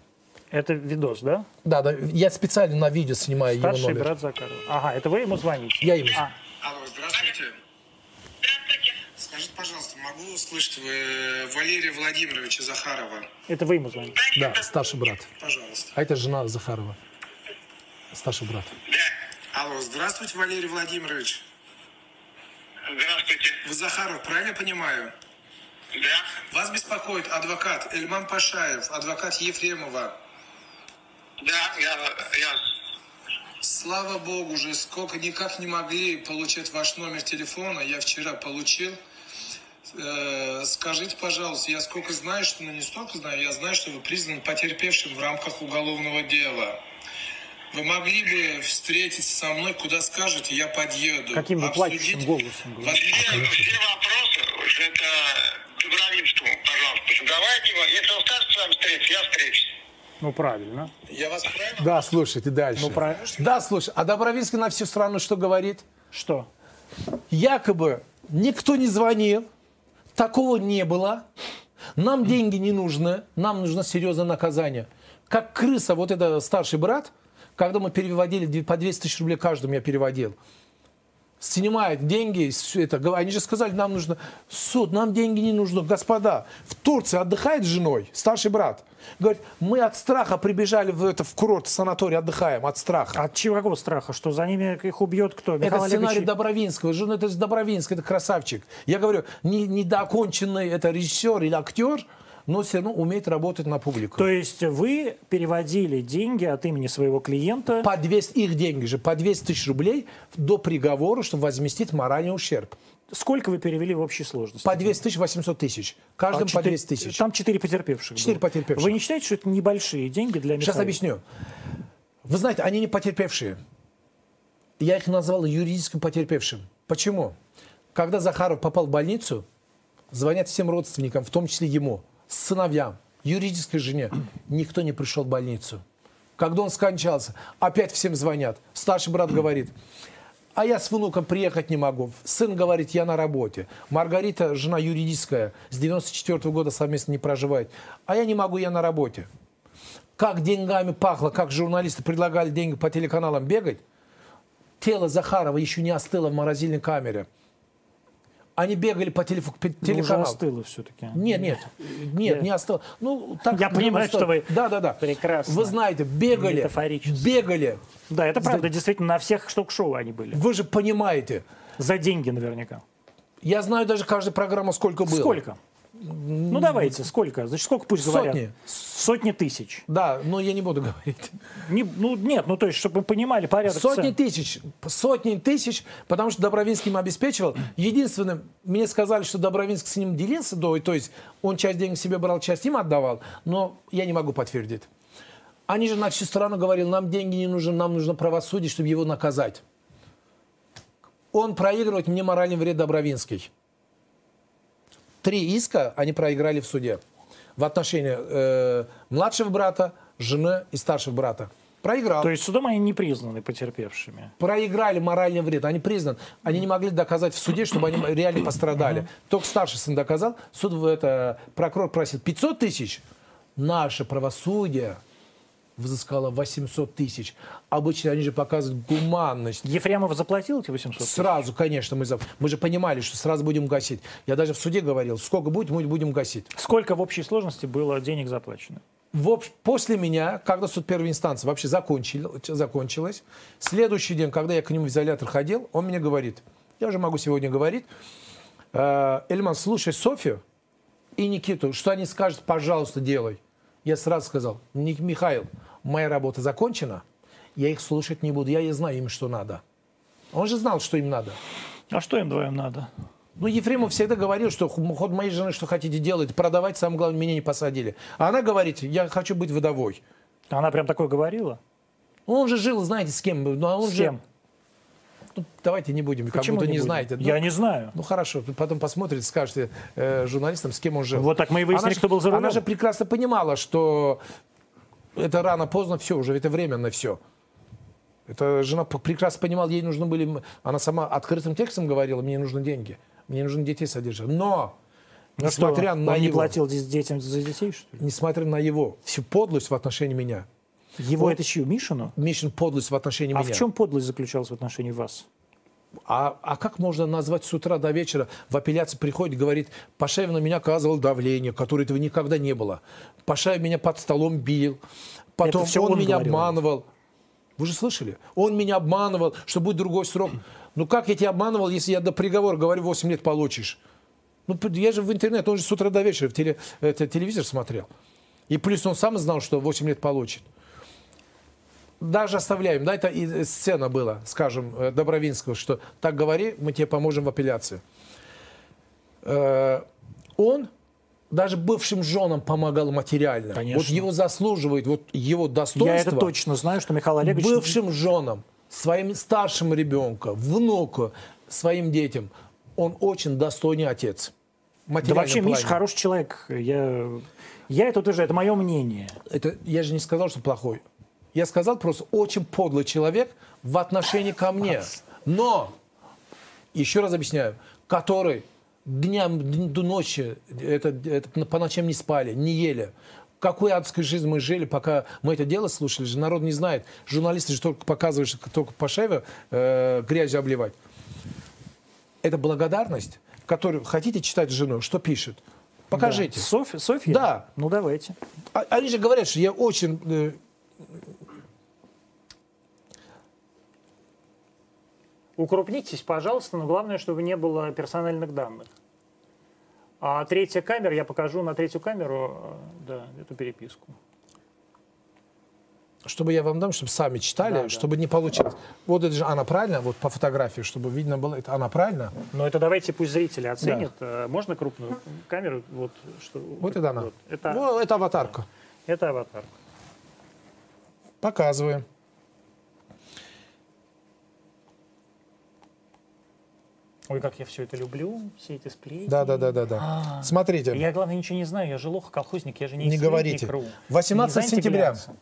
Это видос, да? Да, да, я специально на видео снимаю его Старший номер. брат Закарова. Ага, это вы ему звоните? Я ему. А, Алло, здравствуйте. Скажите, пожалуйста, могу услышать вы Валерия Владимировича Захарова? это вы ему звоните? Да, старший брат. Пожалуйста. А это жена Захарова. Старший брат. Алло, здравствуйте, Валерий Владимирович. Здравствуйте. Вы Захаров, правильно понимаю? Да, Вас беспокоит адвокат Эльман Пашаев, адвокат Ефремова. да, я, я, Слава богу же, сколько никак не могли получить ваш номер телефона, я вчера получил. Э, скажите, пожалуйста, я сколько знаю, что, ну не столько знаю, я знаю, что вы признаны потерпевшим в рамках уголовного дела. Вы могли бы встретиться со мной, куда скажете, я подъеду. Каким вы плачущим голосом все, все вопросы, это Дубровинскому, пожалуйста. Давайте, если он скажет с вами встретиться, я встречусь. Ну, правильно. Я вас правильно? Да, слушайте дальше. Ну, правильно. Да, слушай, а Добровинский на всю страну что говорит? Что? Якобы никто не звонил, такого не было, нам деньги не нужны, нам нужно серьезное наказание. Как крыса, вот это старший брат, когда мы переводили по 200 тысяч рублей каждому я переводил, снимает деньги, это, они же сказали, нам нужно суд, нам деньги не нужны. Господа, в Турции отдыхает с женой, старший брат. Говорит, мы от страха прибежали в, это, в курорт, в санаторий, отдыхаем, от страха. От чего какого страха? Что за ними их убьет кто? Это Михаил сценарий Олегович? Добровинского. Жена, это же Добровинский, это красавчик. Я говорю, не, недооконченный это режиссер или актер, но все равно умеет работать на публику. То есть вы переводили деньги от имени своего клиента по 200, их деньги же, по 200 тысяч рублей до приговора, чтобы возместить моральный ущерб. Сколько вы перевели в общей сложности? По 200 тысяч, 800 тысяч. Каждому А по четыре- 200 тысяч. Там четыре потерпевших. Четыре было. потерпевших. Вы не считаете, что это небольшие деньги для Сейчас Михаила? объясню. Вы знаете, они не потерпевшие. Я их назвал юридическим потерпевшим. Почему? Когда Захаров попал в больницу, звонят всем родственникам, в том числе ему, сыновьям, юридической жене. Никто не пришел в больницу. Когда он скончался, опять всем звонят. Старший брат говорит, а я с внуком приехать не могу. Сын говорит, я на работе. Маргарита, жена юридическая, с 94 года совместно не проживает. А я не могу, я на работе. как деньгами пахло, как журналисты предлагали деньги по телеканалам бегать, тело Захарова еще не остыло в морозильной камере. Они бегали по, телеф... по Ну, уже телеканалу. остыло все-таки. Нет, нет, нет, не остыло. Ну, так Я понимаю, остыло. что вы Да, да, да. прекрасно Вы знаете, бегали, бегали. Да, это правда, действительно, на всех штук-шоу они были. Вы же понимаете. За деньги наверняка. Я знаю даже каждая программа сколько было. Сколько? Ну давайте, сколько? Значит, сколько пусть говорят? Сотни. Сотни тысяч. Да, но я не буду говорить. Не- ну нет, ну то есть, чтобы вы понимали порядок Сотни цен. тысяч, сотни тысяч, потому что Добровинский им обеспечивал. Единственное, мне сказали, что Добровинский с ним делился, до, то есть он часть денег себе брал, часть им отдавал, но я не могу подтвердить. Они же на всю страну говорили, нам деньги не нужны, нам нужно правосудие, чтобы его наказать. Он проигрывает мне моральный вред Добровинский. Три иска они проиграли в суде в отношении э, младшего брата, жены и старшего брата. Проиграл То есть судом они не признаны потерпевшими. проиграли моральный вред. Они признаны. Они не могли доказать в суде, чтобы они реально пострадали. Только старший сын доказал. Суд, в это, прокурор просил 500 тысяч. Наше правосудие взыскало 800 тысяч. Обычно они же показывают гуманность. Ефремов заплатил эти 800 тысяч? Сразу, конечно, мы, за- мы же понимали, что сразу будем гасить. Я даже в суде говорил, сколько будет, мы будем гасить. Сколько в общей сложности было денег заплачено? В общ- После меня, когда суд первой инстанции вообще закончил, закончилось, следующий день, когда я к нему в изолятор ходил, он мне говорит, я уже могу сегодня говорить, «Э, Эльман, слушай Софию и Никиту, что они скажут, пожалуйста, делай. Я сразу сказал, «Ник- Михаил, моя работа закончена, я их слушать не буду, я и знаю им, что надо. Он же знал, что им надо. А что им двоим надо? Ну, Ефремов всегда говорил, что ход моей жены, что хотите делать, продавать, самое главное, меня не посадили. А она говорит, я хочу быть вдовой. Она прям такое говорила? Он же жил, знаете, с кем? Ну, а он С же- кем? Ну, давайте не будем, Почему как будто не, будем? знаете. Я ну, не знаю. ну хорошо, потом посмотрите, скажете э, журналистам, с кем он жил. Вот так мы и выяснили, Она же- кто был за рулем. Она же прекрасно понимала, что это рано-поздно все, уже это временно все. Это жена прекрасно понимала, ей нужны были... Она сама открытым текстом говорила, мне нужны деньги, мне нужно детей содержать. Но, Ну что, несмотря на он не его... платил дес- детям за детей, что ли? Несмотря на его всю подлость в отношении меня, Его Вот. это чью? Мишину? Мишин подлость в отношении А меня. в чем подлость заключалась в отношении вас? А, а как можно назвать с утра до вечера, в апелляции приходит, говорит, Пашаев на меня оказывал давление, которое этого никогда не было. Пашаев меня под столом бил, потом он, он меня говорил. обманывал. Вы же слышали? Он меня обманывал, что будет другой срок. Ну как я тебя обманывал, если я до приговора говорю, 8 лет получишь? Ну я же в интернет, он же с утра до вечера в теле- это, телевизор смотрел. И плюс он сам знал, что 8 лет получит. Даже оставляем, да, это и сцена была, скажем, э, Добровинского, что так говори, мы тебе поможем в апелляции. Э, Он даже бывшим женам помогал материально. Конечно. Вот его заслуживает, вот его достоинство. Я это точно знаю, что Михаил Олегович... Бывшим женам, своим старшим ребенку, внуку, своим детям, он очень достойный отец. Да вообще, Миша плане. хороший человек. Я, я это утверждаю, это мое мнение. Это, я же не сказал, что плохой. Я сказал просто очень подлый человек в отношении ко мне. Но, еще раз объясняю, который дням до ночи, это, это по ночам не спали, не ели. Какой адской жизнью мы жили, пока мы это дело слушали, же народ не знает. Журналисты же только показывают, что только Пашева э, грязью обливать. Это благодарность, которую хотите читать жену, что пишет? Покажите. Да. Софья? Софья? Да. Ну, давайте. А- Они же говорят, что я очень... э, Укрупнитесь, пожалуйста, но главное, чтобы не было персональных данных. А третья камера, я покажу на третью камеру, э, да, эту переписку. чтобы я вам дам, чтобы сами читали, Да, да. чтобы не получилось. Вот это же она правильно, вот по фотографии, чтобы видно было, это она правильно. Но это давайте пусть зрители оценят. Э, Можно крупную камеру? Вот, что, Вот это она. вот. Это, Ну, это аватарка. это аватар. Показываем. Ой, как я все это люблю, все эти сплетни. Да, да, да, да, да. Смотрите, Я, главное, ничего не знаю, я же лох, колхозник, я же не Не говорите. Сплетни.ру. 18 Нельзя сентября. антигляться.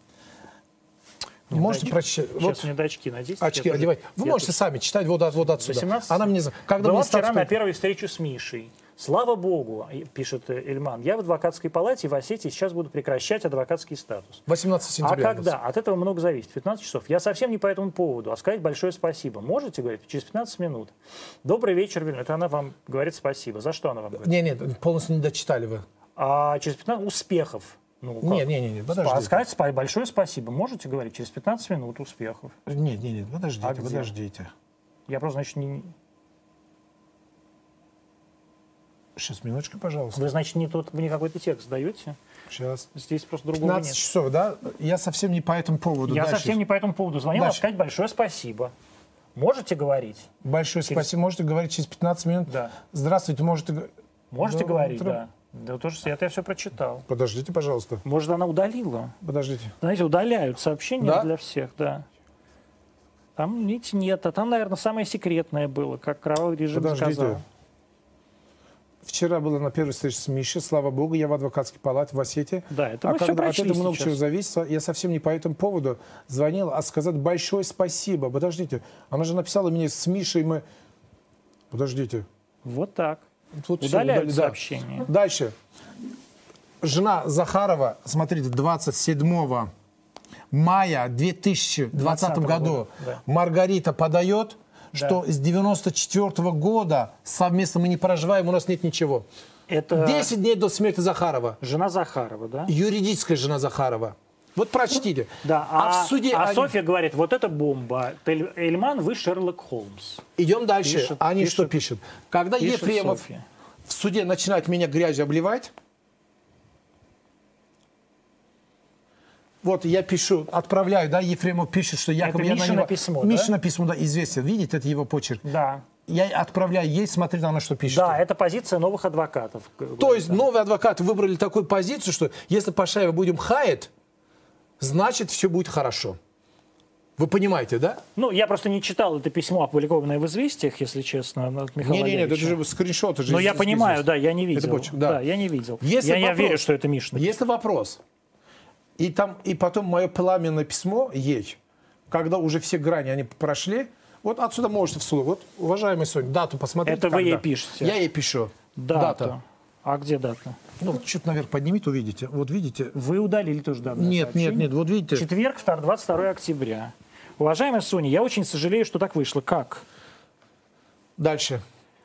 можете прочитать. Сейчас Вот мне до очки надеть. очки одевать. Вы можете сами читать вот, от- вот отсюда. 18? Она мне... Когда Была мне вчера на первой встрече с Мишей. Слава богу, пишет Эльман, я в адвокатской палате в Осетии сейчас буду прекращать адвокатский статус. 18 А сентября. нас. когда? От этого много зависит. 15 часов. Я совсем не по этому поводу, а сказать большое спасибо. Можете, говорит, через 15 минут. Добрый вечер, Вильна. Это она вам говорит спасибо. За что она вам говорит? Не, нет, полностью не дочитали вы. А через 15 успехов. Ну, как? Не, не, не, не, Спа- подождите. Сказать спа- большое спасибо. Можете говорить через 15 минут успехов. Нет, нет, нет, подождите, А где? подождите. Я просто, значит, не... Сейчас, минуточку, пожалуйста. Вы, значит, не тот, мне какой-то текст даете. Сейчас. Здесь просто другого 15 нет. часов, да? Я совсем не по этому поводу. Я Дальше. совсем не по этому поводу звонил, Дальше. сказать большое спасибо. Можете говорить? Большое спасибо. Можете говорить через 15 минут? Да. Здравствуйте, можете... Можете Доброе говорить, утро. да. Да, тоже, это я все прочитал. Подождите, пожалуйста. Может, она удалила? Подождите. Знаете, удаляют сообщения Да? для всех, да. Там, видите, нет. А там, наверное, самое секретное было, как кровавый режим Подождите. сказал. Вчера была на первой встрече с Мишей, слава богу, я в адвокатской палате в Осетии. Да, это а мы когда от этого много сейчас. чего зависит, я совсем не по этому поводу звонил, а сказать большое спасибо. Подождите, она же написала мне с Мишей, мы... Подождите. Вот так. Тут Удаляют удали- да. сообщения. Дальше. Жена Захарова, смотрите, 27 мая 2020 2020 году года, да. Маргарита подает, что с 94 года совместно мы не проживаем, у нас нет ничего. Это 10 дней до смерти Захарова. жена Захарова, да? Юридическая жена Захарова. Вот прочтите. Да, а, в суде... а они- Софья говорит, вот это бомба. Эльман, вы Шерлок Холмс. Идем дальше. Пишет, они пишет. что пишут? Когда Пишет Ефремов Софья. в суде начинает меня грязью обливать, вот я пишу, отправляю, да, Ефремов пишет, что якобы Это я на Мишино него... письмо, да? Мишино письмо, да, известен. Видите, это его почерк. Да. Я отправляю ей, смотрите, она что пишет. Да, это позиция новых адвокатов. То есть новые адвокаты выбрали такую позицию, что если Пашаева будем хаять, значит все будет хорошо. Вы понимаете, да? Ну, я просто не читал это письмо, опубликованное в «Известиях», если честно, от Михаила Не-не-не, это же скриншоты. же Но я понимаю, из- да, я не видел. почерк, да. я не видел. Если я, я вопрос- верю, что это Мишина. Если вопрос, и, там, и потом мое пламенное письмо ей, когда уже все грани они прошли, вот отсюда можете вслух. Вот, уважаемый Соня, дату посмотрите. Это вы когда. ей пишете? Я ей пишу. Дата. Дата. А где дата? Ну, вот чуть наверх поднимите, увидите. Вот видите. Вы удалили тоже данное Нет, нет, сообщение? нет, вот видите. Четверг, 22 октября. Уважаемая Соня, я очень сожалею, что так вышло. Как? Дальше.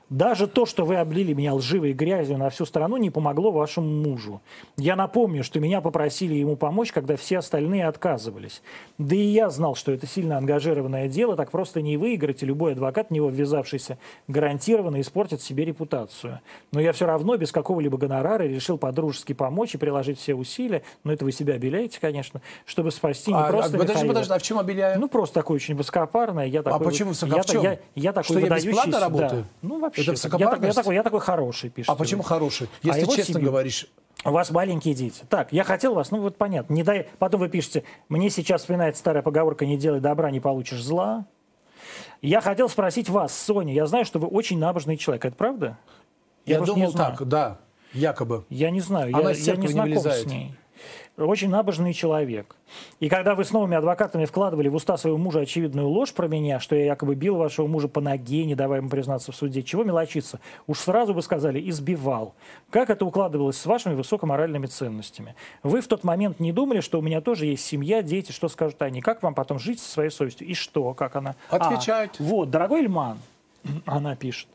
Даже то, что вы облили меня лживой грязью на всю страну, не помогло вашему мужу. Я напомню, что меня попросили ему помочь, когда все остальные отказывались. Да и я знал, что это сильно ангажированное дело, так просто не выиграть, и любой адвокат, в него ввязавшийся, гарантированно испортит себе репутацию. Но я все равно без какого-либо гонорара решил по-дружески помочь и приложить все усилия, но это вы себя обеляете, конечно, чтобы спасти не А, просто а, подожди, Михаила. подожди, а в чем обеляю? Ну, просто такое очень высокопарное. Я такой, почему высоко- я, в чем? я, я такой Что я бесплатно работаю? Да. Ну, вообще. Это так. я, я, высокопарность? такой, я такой хороший, пишет. а почему хороший? Если его честно себе. говоришь. У вас маленькие дети. Так, я хотел вас, ну вот понятно. Не дай, потом вы пишете, мне сейчас вспоминает старая поговорка, не делай добра, не получишь зла. Я хотел спросить вас, Соня, я знаю, что вы очень набожный человек, это правда? Я, просто думал не так, да, якобы. Я не знаю, Она я, я не не знаком вылезает. с ней. Очень набожный человек. И когда вы с новыми адвокатами вкладывали в уста своего мужа очевидную ложь про меня, что я якобы бил вашего мужа по ноге, не давая ему признаться в суде, чего мелочиться? Уж сразу бы сказали, избивал. Как это укладывалось с вашими высокоморальными ценностями? Вы в тот момент не думали, что у меня тоже есть семья, дети, что скажут они? Как вам потом жить со своей совестью? И что? Как она? Отвечают. А, вот, дорогой Ильман, (clears throat) она пишет.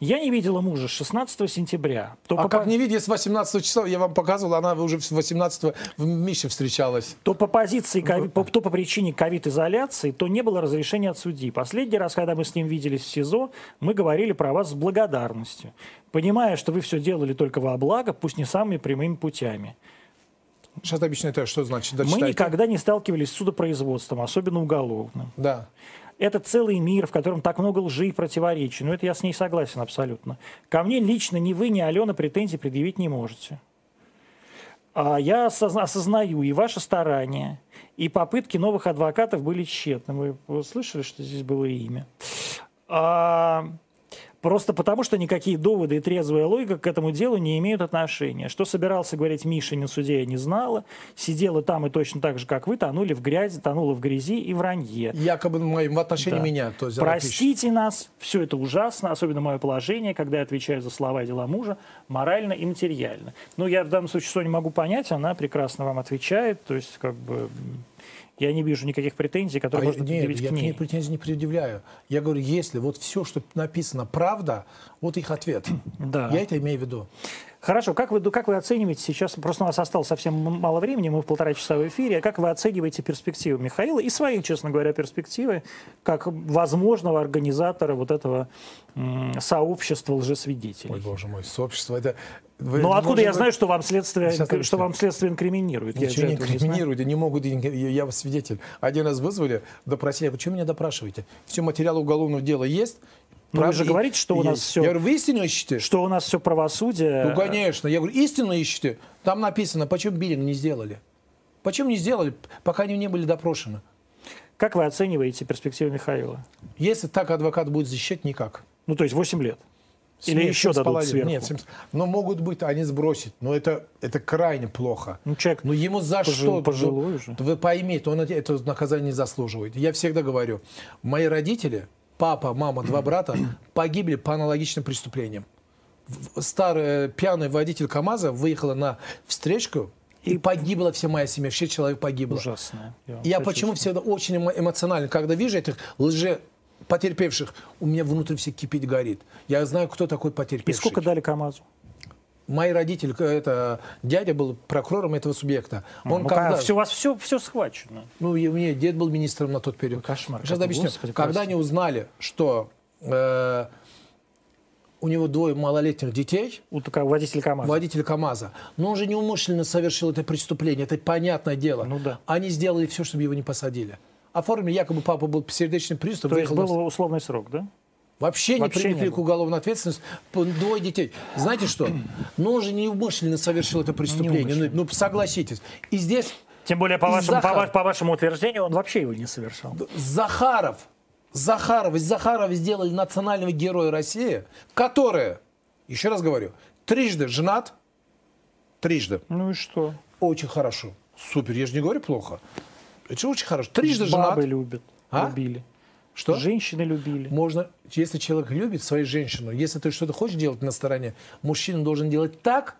Я не видела мужа с 16 сентября. То А по- как не видя с 18 числа, я вам показывал, она уже с 18 в Мише встречалась. то по позиции, кови- по- то по причине ковид-изоляции, то не было разрешения от судьи. Последний раз, когда мы с ним виделись в СИЗО, мы говорили про вас с благодарностью, понимая, что вы все делали только во благо, пусть не самыми прямыми путями. Сейчас объясняю, это что значит. Мы Дочитайте. никогда не сталкивались с судопроизводством, особенно уголовным. Да. Это целый мир, в котором так много лжи и противоречий. Но это я с ней согласен абсолютно. Ко мне лично ни вы, ни Алена претензий предъявить не можете. А я осозна- осознаю и ваши старания, и попытки новых адвокатов были тщетны. Вы, слышали, что здесь было имя? Просто потому, что никакие доводы и трезвая логика к этому делу не имеют отношения. Что собирался говорить Мишин суде, я не знала. Сидела там и точно так же, как вы, тонули в грязи, тонула в грязи и вранье. Якобы моим в отношении Да. меня. То есть. Простите нас, все это ужасно, особенно мое положение, когда я отвечаю за слова и дела мужа, морально и материально. Ну, я в данном случае Соню могу понять, она прекрасно вам отвечает, то есть, как бы, я не вижу никаких претензий, которые А можно нет, предъявить я к к ней ней. претензий не предъявляю. Я говорю, если вот все, что написано, правда, вот их ответ. (clears throat) Да. Я это имею в виду. Хорошо, как вы, как вы оцениваете сейчас, просто у нас осталось совсем мало времени, мы в полтора часа в эфире, как вы оцениваете перспективы Михаила и свои, честно говоря, перспективы, как возможного организатора вот этого сообщества лжесвидетелей? Ой, боже мой, сообщество. Это, вы- Ну, откуда я быть, знаю, что вам следствие, Сейчас что вам следствие инкриминирует? Я Ничего же не знаю. инкриминируют, не могут, я я свидетель. Один раз вызвали, допросили, почему меня допрашиваете? Все материалы уголовного дела есть. Ну, вы же говорите, что у нас есть. всё- Я говорю, вы истину ищете? Что у нас все правосудие... Ну, конечно. Я говорю, истину ищете? Там написано, почему биллинг не сделали? Почему не сделали, пока они не были допрошены? Как вы оцениваете перспективы Михаила? Если так адвокат будет защищать, никак. Ну, то есть 8 лет. Или Семь- еще семь с дадут половиной. сверху? Нет, семь с- но могут быть, они сбросят. Но это, это крайне плохо. Ну, человек Ну ему за пожил- что? пожилой Ну, уже. Вы поймите, он это- наказание не заслуживает. Я всегда говорю, мои родители, папа, мама, два брата (clears throat) погибли по аналогичным преступлениям. Старый пьяный водитель КАМАЗа выехала на встречку и погибла вся моя семья, шесть человек погибло. ужасное. вам Я сочувствую. почему всегда очень эмо- эмоционально, когда вижу этих лже потерпевших, у меня внутри все кипит, горит. Я знаю, кто такой И потерпевший. сколько дали КАМАЗу? Мои родители, э, это дядя был прокурором этого субъекта. Он ну, когда, все, у вас все, все схвачено. ну, и у меня дед был министром на тот период. Кошмар Сейчас объясню. господи, когда они узнали, что э, у него двое малолетних детей, У водителя КАМАЗа. водитель КАМАЗа, но он же неумышленно совершил это преступление, это понятное дело. Ну да. Они сделали все, чтобы его не посадили. Оформили, якобы папа был сердечный приступ, То есть выехал на был условный срок, да? Вообще не Вообще привлекли не к было. уголовной ответственности. Двое детей. Знаете что? Ну, он же неумышленно совершил это преступление. Ну, ну, согласитесь. И здесь Тем более, по вашему, по, Захар. ва- по вашему утверждению, он вообще его не совершал. Захаров, Захаров, из Захарова сделали национального героя России, который, еще раз говорю, трижды женат, трижды, Ну и что? очень хорошо. Супер, я же не говорю плохо. Это очень хорошо. Трижды женат. Бабы любят, А? любили. Что? Женщины любили. Можно, если человек любит свою женщину, если ты что-то хочешь делать на стороне, мужчина должен делать так,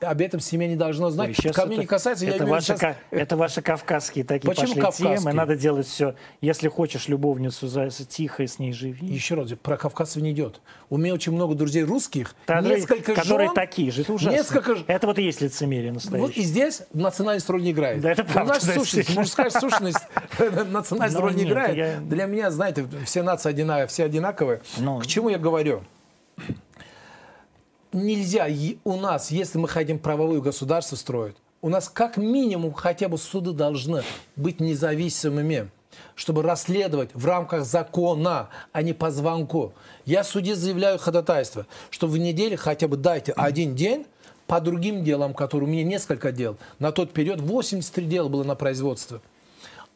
об этом семья не должна знать. Ой, Ко мне это- не касается, я это, виду ваши, сейчас- ка- это ваши кавказские такие Почему пошли кавказские? темы. Надо делать все. Если хочешь любовницу, за, тихо с ней живи. Еще раз, про кавказцев не идет. У меня очень много друзей русских, Та- несколько которые жен, такие же. Это ужасно. Несколько Это вот и есть лицемерие настоящее. Вот и здесь национальность роль не играет. Да, это правда, нас да, сущность, мужская сущность, (laughs) национальность Ну, роль не играет. я- Для меня, знаете, все нации одинаковые, все одинаковые. Ну. К чему я говорю? Нельзя у нас, если мы хотим правовое государство строить, у нас как минимум хотя бы суды должны быть независимыми, чтобы расследовать в рамках закона, а не по звонку. Я суде заявляю ходатайство, что в неделю хотя бы дайте один день по другим делам, которые у меня несколько дел. На тот период 83 дела было на производстве.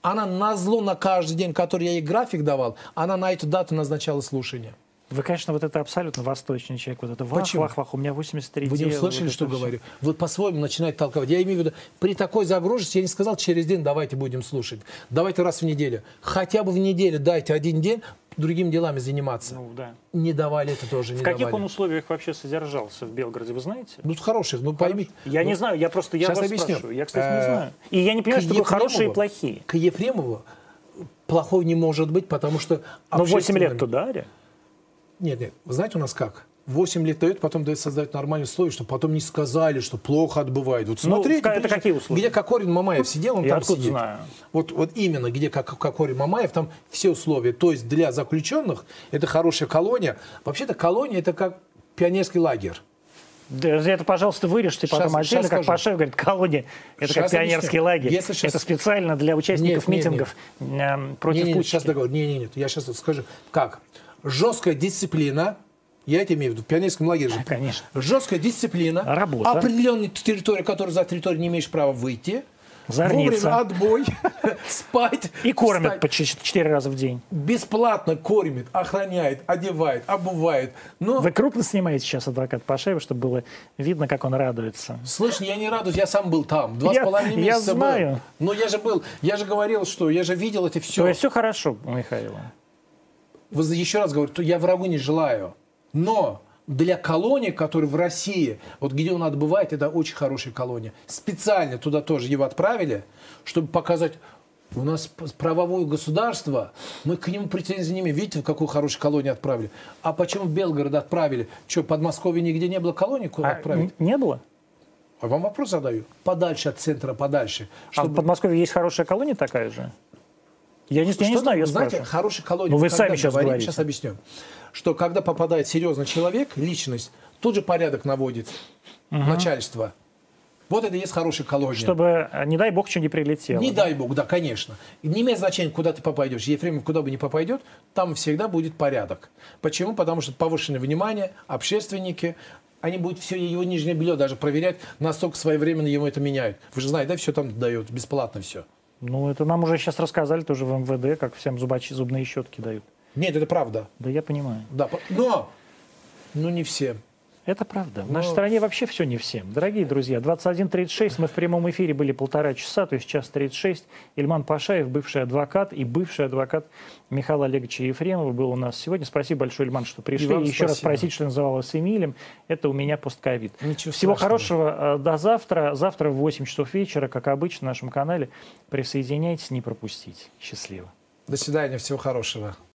Она на зло на каждый день, который я ей график давал, она на эту дату назначала слушание. Вы, конечно, вот это абсолютно восточный человек. Вот это вах, Почему? вах, вах. У меня 83 Вы не услышали, вот что говорю? Вы по-своему начинаете толковать. Я имею в виду, при такой загруженности я не сказал через день давайте будем слушать. Давайте раз в неделю. Хотя бы в неделю дайте один день другими делами заниматься. Ну, да. Не давали это тоже, не В каких давали. он условиях вообще содержался в Белгороде, вы знаете? Ну, хороших, ну поймите. Я Ну, не знаю, я просто я вас объясню. спрашиваю. Я, кстати, не Э, знаю. И я не понимаю, что хорошие и плохие. К Ефремову плохого не может быть, потому что... Но 8 общественным- лет туда, Аря? Нет, нет. Вы знаете у нас как? 8 лет дают, потом дают создать нормальные условия, чтобы потом не сказали, что плохо отбывает. Вот Ну, смотрите, это какие условия? где Кокорин Мамаев сидел, он Я там сидит. знаю? Вот, вот именно, где как Кокорин Мамаев, там все условия. То есть для заключенных это хорошая колония. Вообще-то колония это как пионерский лагерь. Да, это, пожалуйста, вырежьте Щас- потом отдельно, щас как. Пашев говорит, колония, это как Щас пионерский объясню. лагерь. Если щас- Это специально для участников Нет, нет, митингов эм, против не, не, путча. сейчас договор. Не, не, нет. Я сейчас скажу. Как? Жесткая дисциплина. Я это имею в виду. В пионерском лагере же. Конечно. Жесткая дисциплина. Работа. Определенная территория, которую за территорию не имеешь права выйти. Зорница. вовремя отбой, (laughs) спать. И кормят встать. по четыре раза в день. Бесплатно кормит, охраняет, одевает, обувает. Но, Вы крупно снимаете сейчас адвокат Пашаева, чтобы было видно, как он радуется. слышь, я не радуюсь, я сам был там. Два Я- с половиной я месяца знаю. был. Но я же был, я же говорил, что я же видел это все. То есть все хорошо Михаила. Еще раз говорю, то я врагу не желаю. Но для колонии, которые в России, вот где он отбывает, это очень хорошая колония. Специально туда тоже его отправили, чтобы показать, у нас правовое государство, мы к нему претензий не имеем. Видите, в какую хорошую колонию отправили? А почему в Белгород отправили? Что, в Подмосковье нигде не было колонии, куда А отправить? не было? А вам вопрос задаю. Подальше от центра, подальше. А в Чтобы- Подмосковье есть хорошая колония такая же? Я не, я не Что, знаю, я знаете, спрашиваю. хорошая колония. Ну, вы сами сейчас говорим, говорите. Сейчас объясню. Что когда попадает серьезный человек, личность, тут же порядок наводит начальство. Вот это и есть хорошая колония. Чтобы, э, не дай бог, что не прилетело. Не дай бог, да, конечно. Не имеет значения, куда ты попадешь. Ефремов куда бы ни попадет, там всегда будет порядок. Почему? Потому что повышенное внимание, общественники, они будут все его нижнее белье даже проверять, настолько своевременно ему это меняют. Вы же знаете, да, все там дают, бесплатно все. Ну, это нам уже сейчас рассказали тоже в МВД, как всем зубачи зубные щетки дают. Нет, это правда. Да я понимаю. Да, но, но не все. Это правда. В нашей стране вообще все не всем. Дорогие друзья, 21.36, мы в прямом эфире были полтора часа, то есть час 36. Ильман Пашаев, бывший адвокат и бывший адвокат Михаила Олеговича Ефремова был у нас сегодня. Спасибо большое, Ильман, что пришли. вам Еще раз спасибо. спросить, что называлось Эмилем. Это у меня постковид. Ничего Всего страшного. хорошего. э, До завтра. Завтра в 8 часов вечера, как обычно, на нашем канале. Присоединяйтесь, не пропустите. Счастливо. До свидания, всего хорошего.